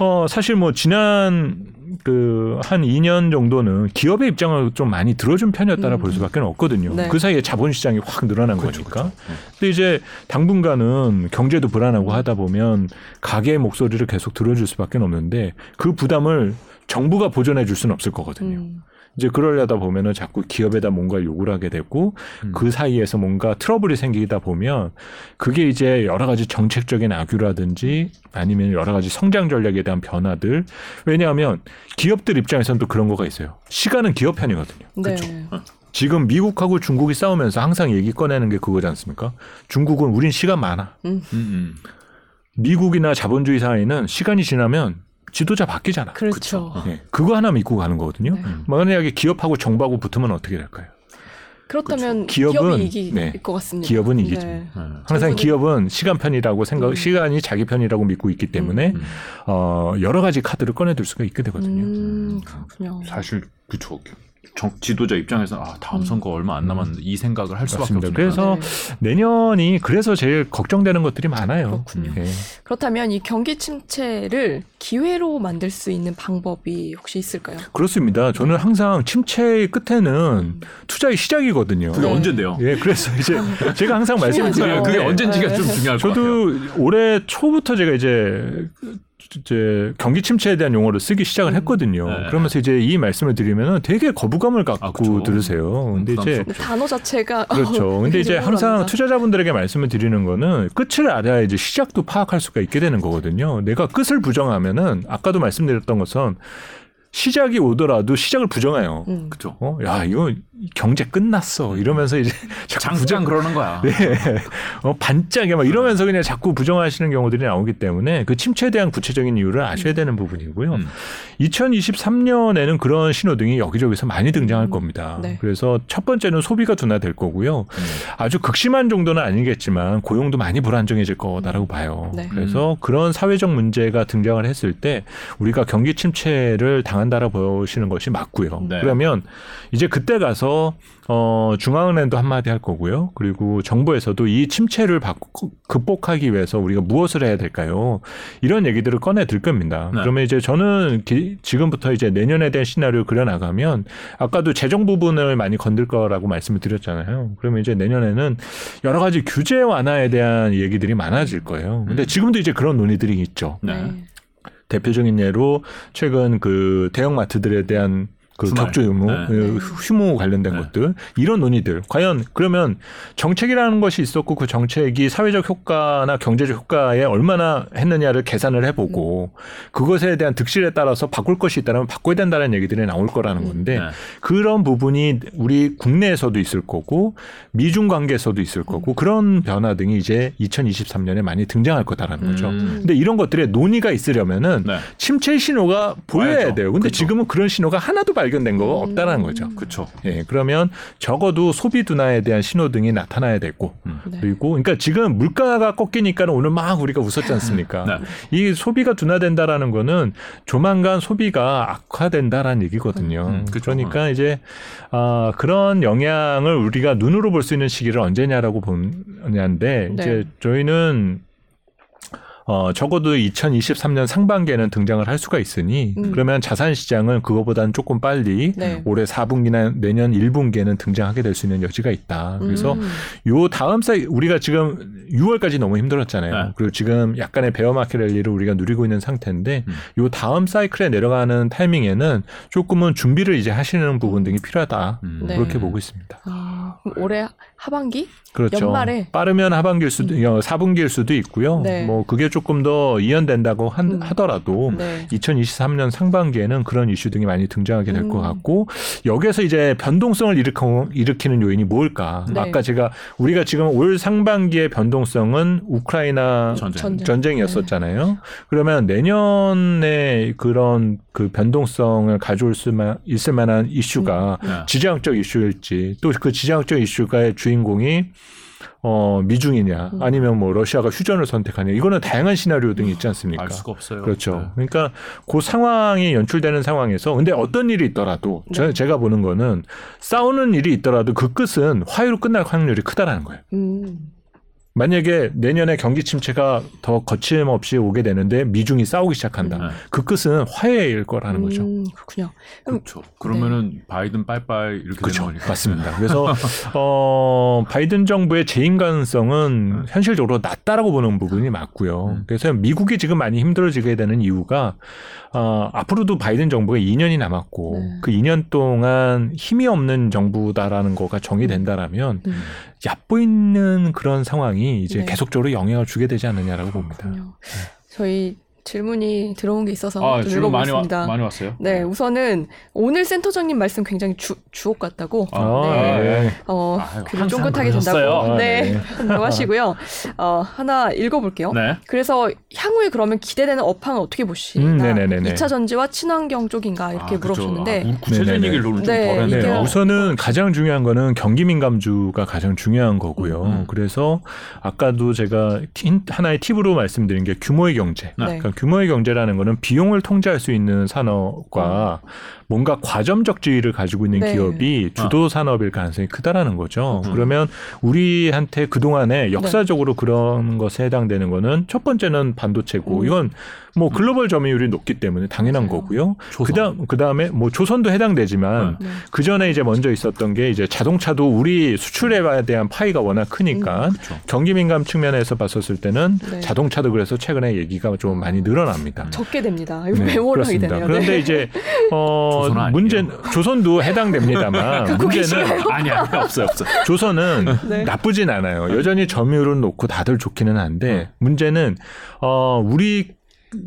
어 사실 뭐 지난 그 한 2년 정도는 기업의 입장을 좀 많이 들어준 편이었다라 음. 볼 수밖에 없거든요. 네. 그 사이에 자본 시장이 확 늘어난 그렇죠, 거니까. 그렇죠. 네. 근데 이제 당분간은 경제도 불안하고 하다 보면 가게의 목소리를 계속 들어줄 수밖에 없는데 그 부담을 정부가 보전해 줄 수는 없을 거거든요. 음. 이제 그러려다 보면은 자꾸 기업에다 뭔가 요구를 하게 되고 음. 그 사이에서 뭔가 트러블이 생기다 보면 그게 이제 여러 가지 정책적인 악유라든지 아니면 여러 가지 성장 전략에 대한 변화들 왜냐하면 기업들 입장에서는 또 그런 거가 있어요. 시간은 기업 편이거든요. 네. 지금 미국하고 중국이 싸우면서 항상 얘기 꺼내는 게 그거지 않습니까? 중국은 우린 시간 많아. 음. 음, 음. 미국이나 자본주의 사회는 시간이 지나면 지도자 바뀌잖아. 그렇죠. 예, 그거 하나 믿고 가는 거거든요. 네. 만약에 기업하고 정부하고 붙으면 어떻게 될까요? 그렇다면 그렇죠. 기업은, 기업이 이길 네. 것 같습니다. 기업은 이기죠. 네. 네. 항상 기업은 시간 편이라고 생각, 음. 시간이 자기 편이라고 믿고 있기 때문에 음. 어, 여러 가지 카드를 꺼내들 수가 있게 되거든요. 음, 그렇군요. 사실 그쵸. 정, 지도자 입장에서 아 다음 음. 선거 얼마 안 남았는데 이 생각을 할 수밖에. 없으니까. 그래서 네. 내년이 그래서 제일 걱정되는 것들이 많아요. 그렇군요. 예. 그렇다면 이 경기 침체를 기회로 만들 수 있는 방법이 혹시 있을까요? 그렇습니다. 저는 항상 침체의 끝에는 투자의 시작이거든요. 그게 네. 언젠데요? 예, 그래서 이제 제가 항상. 드리는 그게 게 언젠지가 네. 좀 중요할 것 같아요. 저도 올해 초부터 제가 이제 이제 경기 침체에 대한 용어를 쓰기 시작을 했거든요. 네. 그러면서 이제 이 말씀을 드리면은 되게 거부감을 갖고 아, 그쵸. 들으세요. 근데 이제 단어 자체가 그렇죠. 근데 이제 항상. 투자자분들에게 말씀을 드리는 거는 끝을 알아야 이제 시작도 파악할 수가 있게 되는 거거든요. 내가 끝을 부정하면은 아까도 말씀드렸던 것은 시작이 오더라도 시작을 부정해요. 음. 그쵸. 어, 야, 이거 경제 끝났어. 이러면서 이제 자꾸 부정, 그러는 거야. 네. 어, 반짝에 막 이러면서 그냥 자꾸 부정하시는 경우들이 나오기 때문에 그 침체에 대한 구체적인 이유를 아셔야 되는 부분이고요. 음. 2023년에는 그런 신호등이 여기저기서 많이 등장할 음. 겁니다. 네. 그래서 첫 번째는 소비가 둔화될 거고요. 음. 아주 극심한 정도는 아니겠지만 고용도 많이 불안정해질 거다라고 봐요. 네. 그래서 그런 사회적 문제가 등장을 했을 때 우리가 경기 침체를 당한 다라 보시는 것이 맞고요. 네. 그러면 이제 그때 가서 어, 중앙은행도 한마디 할 거고요. 그리고 정부에서도 이 침체를 극복하기 위해서 우리가 무엇을 해야 될까요? 이런 얘기들을 꺼내 들 겁니다. 네. 그러면 이제 저는 기- 지금부터 이제 내년에 대한 시나리오를 그려 나가면 아까도 재정 부분을 많이 건들 거라고 말씀을 드렸잖아요. 그러면 이제 내년에는 여러 가지 규제 완화에 대한 얘기들이 많아질 거예요. 근데 음. 지금도 이제 그런 논의들이 있죠. 네. 네. 대표적인 예로 최근 그 대형마트들에 대한 그. 격주 의무, 네. 그 휴무 관련된 네. 것들 이런 논의들 과연 그러면 정책이라는 것이 있었고 그 정책이 사회적 효과나 경제적 효과에 얼마나 했느냐를 계산을 해보고 그것에 대한 득실에 따라서 바꿀 것이 있다면 바꿔야 된다는 얘기들이 나올 거라는 건데 네. 그런 부분이 우리 국내에서도 있을 거고 미중 관계에서도 있을 거고 그런 변화 등이 이제 2023년에 많이 등장할 거다라는 거죠. 음. 근데 이런 것들에 논의가 있으려면은 네. 침체 신호가 보여야 와야죠. 돼요. 근데 그쵸. 지금은 그런 신호가 하나도 발 견된 거가 음. 없다라는 거죠. 그렇죠. 예, 그러면 적어도 소비 둔화에 대한 신호 등이 나타나야 되고 네. 그리고 그러니까 지금 물가가 꺾이니까 오늘 막 우리가 웃었지 않습니까? 네. 이 소비가 둔화된다라는 거는 조만간 소비가 악화된다라는 얘기거든요. 음, 그쵸. 그러니까 이제 아, 그런 영향을 우리가 눈으로 볼 수 있는 시기를 언제냐라고 보냐인데 네. 이제 저희는 어, 적어도 2023년 상반기에는 등장을 할 수가 있으니 음. 그러면 자산 시장은 그거보다는 조금 빨리 네. 올해 4분기나 내년 1분기에는 등장하게 될 수 있는 여지가 있다. 그래서 음. 요 다음 사이 우리가 지금 6월까지 너무 힘들었잖아요. 네. 그리고 지금 약간의 베어 마켓 랠리를 우리가 누리고 있는 상태인데 음. 요 다음 사이클에 내려가는 타이밍에는 조금은 준비를 이제 하시는 부분 등이 필요하다. 음. 네. 그렇게 보고 있습니다. 아, 올해 하반기 그렇죠. 연말에 빠르면 하반기일 수도, 어, 4분기일 수도 있고요. 네. 뭐 그게 조금 더 이연된다고 한, 음. 하더라도 네. 2023년 상반기에는 그런 이슈 등이 많이 등장하게 될것 음. 같고 여기에서 이제 변동성을 일으켜, 일으키는 요인이 뭘까? 네. 아까 제가 우리가 지금 올 상반기의 변동성은 우크라이나 전쟁. 전쟁. 전쟁이었었잖아요. 그러면 내년에 그런 그 변동성을 가져올 수만 있을 만한 이슈가 네. 지정학적 이슈일지 또 그 지정학적 이슈가의 주인공이 어 미중이냐 음. 아니면 뭐 러시아가 휴전을 선택하냐 이거는 다양한 시나리오 등이 있지 않습니까? 알 수가 없어요. 그렇죠. 네. 그러니까 그 상황이 연출되는 상황에서 근데 어떤 일이 있더라도 저, 네. 제가 보는 거는 싸우는 일이 있더라도 그 끝은 화해로 끝날 확률이 크다라는 거예요. 음. 만약에 내년에 경기 침체가 더 거침없이 오게 되는데 미중이 싸우기 시작한다. 네. 그 끝은 화해일 거라는 거죠. 음, 그렇군요. 그렇죠. 그러면은 바이든 빠이빠이 이렇게 그렇죠. 되는 거니까. 맞습니다. 그래서 어 바이든 정부의 재임 가능성은 현실적으로 낮다라고 보는 부분이 맞고요. 음. 그래서 미국이 지금 많이 힘들어지게 되는 이유가 어 앞으로도 바이든 정부가 2년이 남았고 네. 그 2년 동안 힘이 없는 정부다라는 거가 정의된다라면 음, 얕보이는 그런 상황이 이제 네. 계속적으로 영향을 주게 되지 않느냐라고 봅니다. 그렇군요. 저희 질문이 들어온 게 있어서 아, 좀 질문 많이 와, 읽어보겠습니다. 많이 왔어요. 네, 우선은 오늘 센터장님 말씀 굉장히 주, 주옥 같다고. 아, 네. 네. 어, 아유, 귀를 항상 쫑긋하게. 된다고. 아, 네, 네. 하시고요. 어, 하나 읽어볼게요. 네. 그래서 향후에 그러면 기대되는 업황은 어떻게 보시나? 음, 네네네네. 2차 전지와 친환경 쪽인가 이렇게 아. 물어보셨는데 아, 구체적인 네네네. 얘기를 오늘 좀 네, 네. 우선은 가장 중요한 거는 경기 민감주가 가장 중요한 거고요. 음. 그래서 아까도 제가 티- 하나의 팁으로 말씀드린 게 규모의 경제. 네. 그러니까 규모의 경제라는 거는 비용을 통제할 수 있는 산업과 뭔가 과점적 지위를 가지고 있는 네. 기업이 주도 산업일 가능성이 크다라는 거죠. 음. 그러면 우리한테 그동안에 역사적으로 그런 것에 해당되는 거는 첫 번째는 반도체고 음. 이건 뭐 글로벌 점유율이 높기 때문에 당연한 맞아요. 거고요. 조선. 그다음 그다음에 뭐 조선도 해당되지만 네. 그 전에 이제 먼저 있었던 게 이제 자동차도 우리 수출에 대한 파이가 워낙 크니까 그렇죠. 경기 민감 측면에서 봤었을 때는 네. 자동차도 그래서 최근에 얘기가 좀 많이 늘어납니다. 적게 됩니다. 이거 네, 메모를 하게 그렇습니다. 되네요. 그런데 네. 이제 어. 문제 조선도 해당됩니다만 문제는 아니 아니 없어요 없어. 조선은 네. 나쁘진 않아요. 여전히 점유율은 높고 다들 좋기는 한데 문제는 어 우리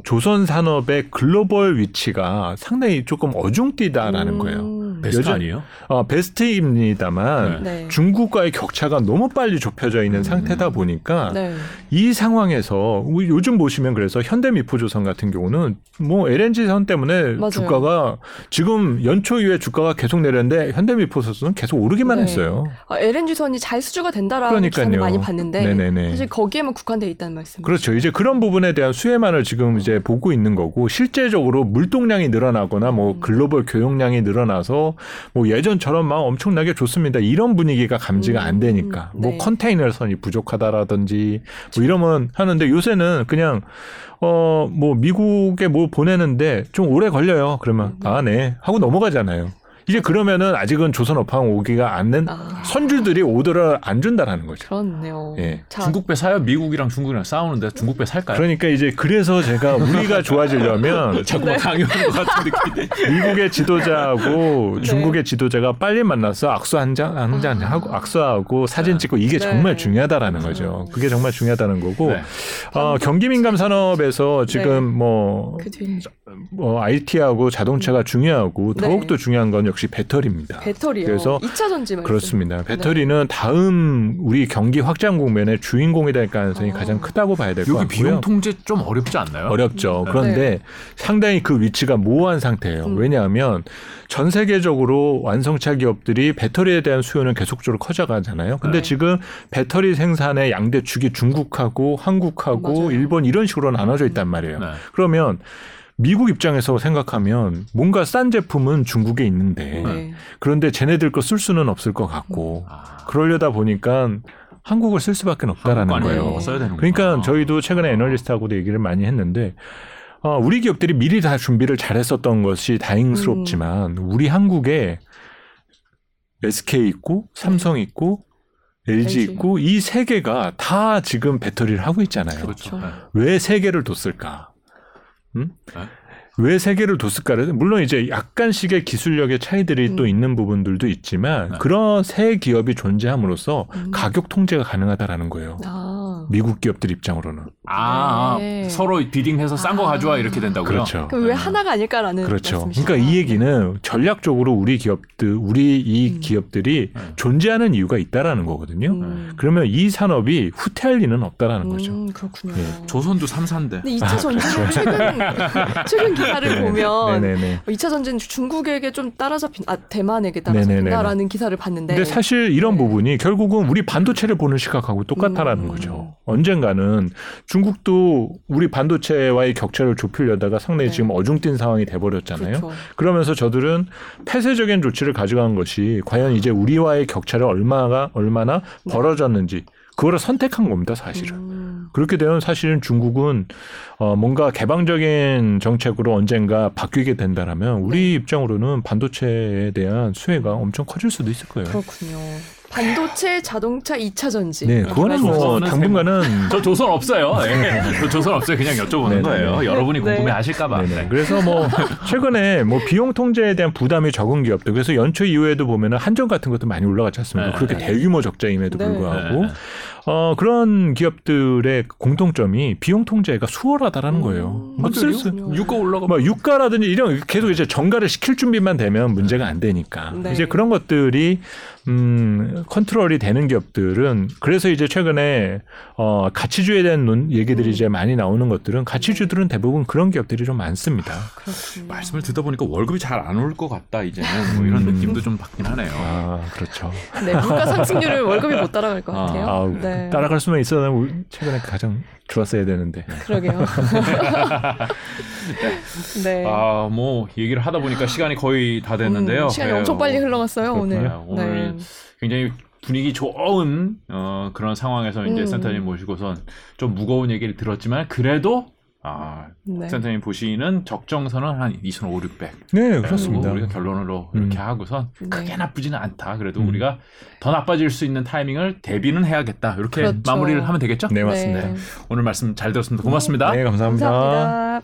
조선 산업의 글로벌 위치가 상당히 조금 어중뛰다라는 음. 거예요. 베스트 여전- 아니에요? 어, 베스트입니다만 네. 중국과의 격차가 너무 빨리 좁혀져 있는 상태다 보니까 네. 이 상황에서 요즘 보시면 그래서 현대미포조선 같은 경우는 뭐 LNG선 때문에 맞아요. 주가가 지금 연초 이후에 주가가 계속 내렸는데 현대미포조선은 계속 오르기만 네. 했어요. 아, LNG선이 잘 수주가 된다라는. 기사를 많이 봤는데 네네네. 사실 거기에만 국한돼 있다는 말씀. 그렇죠. 이제 그런 부분에 대한 수혜만을 지금 이제 보고 있는 거고 실제적으로 물동량이 늘어나거나 뭐 음. 글로벌 교역량이 늘어나서 뭐 예전처럼 막 엄청나게 좋습니다. 이런 분위기가 감지가 안 되니까 음, 뭐 네. 컨테이너 선이 부족하다라든지 뭐 이러면 하는데 요새는 그냥 어 뭐 미국에 뭐 보내는데 좀 오래 걸려요. 그러면 네. 아네 하고 넘어가잖아요. 이제 그러면은 아직은 조선 업황 오기가 않는 아. 선주들이 오더를 안 준다라는 거죠. 그렇네요. 예. 자, 중국 배 사요? 미국이랑 중국이랑 싸우는데 중국 배 살까요? 그러니까 이제 그래서 제가 우리가 좋아지려면 자꾸 막 강요하는 것 같은 느낌이. 미국의 지도자하고 네. 중국의 지도자가 빨리 만나서 악수 한장 한장 아. 하고 악수하고 사진 찍고 이게 네. 정말 중요하다라는. 거죠. 그게 정말 중요하다는 거고 네. 어, 경기 민감 산업에서 지금 뭐, 그 뭐 IT하고 자동차가 중요하고 네. 더욱더 중요한 건 역시 배터리입니다. 배터리요. 그래서 2차 전지 말씀. 그렇습니다. 배터리는 다음 우리 경기 확장 국면의 주인공이 될 가능성이 아. 가장 크다고 봐야 될것 여기 같고요. 비용 통제 좀 어렵지 않나요? 어렵죠. 네. 그런데 상당히 그 위치가 모호한 상태예요. 음. 왜냐하면 전 세계적으로 완성차 기업들이 배터리에 대한 수요는 계속적으로 커져가잖아요. 근데 네. 지금 배터리 생산의 양대 축이 중국하고 한국하고 맞아요. 일본 이런 식으로 나눠져 있단 말이에요. 네. 그러면 미국 입장에서 생각하면 뭔가 싼 제품은 중국에 있는데 네. 그런데 쟤네들 거 쓸 수는 없을 것 같고 아, 그러려다 보니까 한국을 쓸 수밖에 없다라는. 거예요. 써야 되는 그러니까 저희도 최근에 애널리스트하고도 얘기를 많이 했는데 어, 우리 기업들이 미리 다 준비를 잘했었던 것이 다행스럽지만 우리 한국에 SK 있고 삼성 있고 LG. 있고 이 세 개가 다 지금 배터리를 하고 있잖아요. 그렇죠. 그렇죠. 네. 왜세 개를 뒀을까? 음? 네? 왜 세계를 뒀을까를 물론 이제 약간씩의 기술력의 차이들이 음. 또 있는 부분들도 있지만 네. 그런 새 기업이 존재함으로써 음. 가격 통제가 가능하다라는 거예요. 아. 미국 기업들 입장으로는. 아, 네. 서로 비딩해서 싼거 아. 가져와 이렇게 된다고요. 그렇죠. 왜 네. 하나가 아닐까라는 그렇죠. 말씀이시죠? 그러니까 이 얘기는 전략적으로 우리 기업들, 우리 이 음. 기업들이 네. 존재하는 이유가 있다라는 거거든요. 음. 그러면 이 산업이 후퇴할 리는 없다라는 거죠. 음, 그렇군요. 네. 조선도 3사인데. 근데 2차 전쟁 아, 최근 최근 기사를 네. 보면 네네네. 2차 전쟁 중국에게 좀 따라잡힌 아 대만에게 따라잡힌다라는 기사를 봤는데. 근데 사실 이런 네. 부분이 결국은 우리 반도체를 보는 시각하고 똑같다라는 음. 거죠. 언젠가는 중국도 우리 반도체와의 격차를 좁히려다가 상당히 네. 지금 어중뛴 상황이 돼버렸잖아요. 그렇죠. 그러면서 저들은 폐쇄적인 조치를 가져간 것이 과연 이제 우리와의 격차를 얼마가 얼마나 네. 벌어졌는지 그거를 선택한 겁니다, 사실은. 음. 그렇게 되면 사실은 중국은 어 뭔가 개방적인 정책으로 언젠가 바뀌게 된다라면 우리 네. 입장으로는 반도체에 대한 수혜가 엄청 커질 수도 있을 거예요. 그렇군요. 반도체 자동차 2차 전지. 네, 그거는 뭐 당분간은 저 조선 없어요. 네. 저 조선 없어요. 그냥 여쭤보는 네네. 거예요. 여러분이 네. 궁금해 하실까 봐. 네. 그래서 뭐 최근에 뭐 비용 통제에 대한 부담이 적은 기업들 그래서 연초 이후에도 보면은 한전 같은 것도 많이 올라갔지 않습니까? 네. 그렇게 대규모 적자임에도 불구하고 어, 그런 기업들의 공통점이 비용 통제가 수월하다라는 거예요. 음, 쓸수 유가 올라가 뭐 유가라든지 이런 계속 이제 정가를 시킬 준비만 되면 문제가 안 되니까 네. 이제 그런 것들이 음, 컨트롤이 되는 기업들은 그래서 이제 최근에 어, 가치주에 대한 논, 얘기들이 음. 이제 많이 나오는 것들은 가치주들은 대부분 그런 기업들이 좀 많습니다. 그렇군요. 말씀을 듣다 보니까 월급이 잘 안 올 것 같다 이제는 뭐 이런 음. 느낌도 좀 받긴 하네요. 아 그렇죠. 네 물가 상승률을 월급이 못 따라갈 것 아, 같아요. 아, 네. 따라갈 수만 있어도 최근에 가장 좋았어야 되는데. 그러게요. 네. 아, 뭐 얘기를 하다 보니까 시간이 거의 다 됐는데요. 음, 시간이 네. 엄청 빨리 흘러갔어요, 오늘. 오늘 네. 굉장히 분위기 좋은 어, 그런 상황에서 이제 음. 센터님 모시고선 좀 무거운 얘기를 들었지만 그래도 아, 네. 센터님 보시는 적정선은 한 2,500, 600. 네, 그렇습니다. 우리가 결론으로 음. 이렇게 하고선 네. 크게 나쁘지는 않다. 그래도 음. 우리가 더 나빠질 수 있는 타이밍을 대비는 해야겠다. 이렇게 그렇죠. 마무리를 하면 되겠죠? 네, 맞습니다. 네. 오늘 말씀 잘 들었습니다. 고맙습니다. 네, 감사합니다. 감사합니다.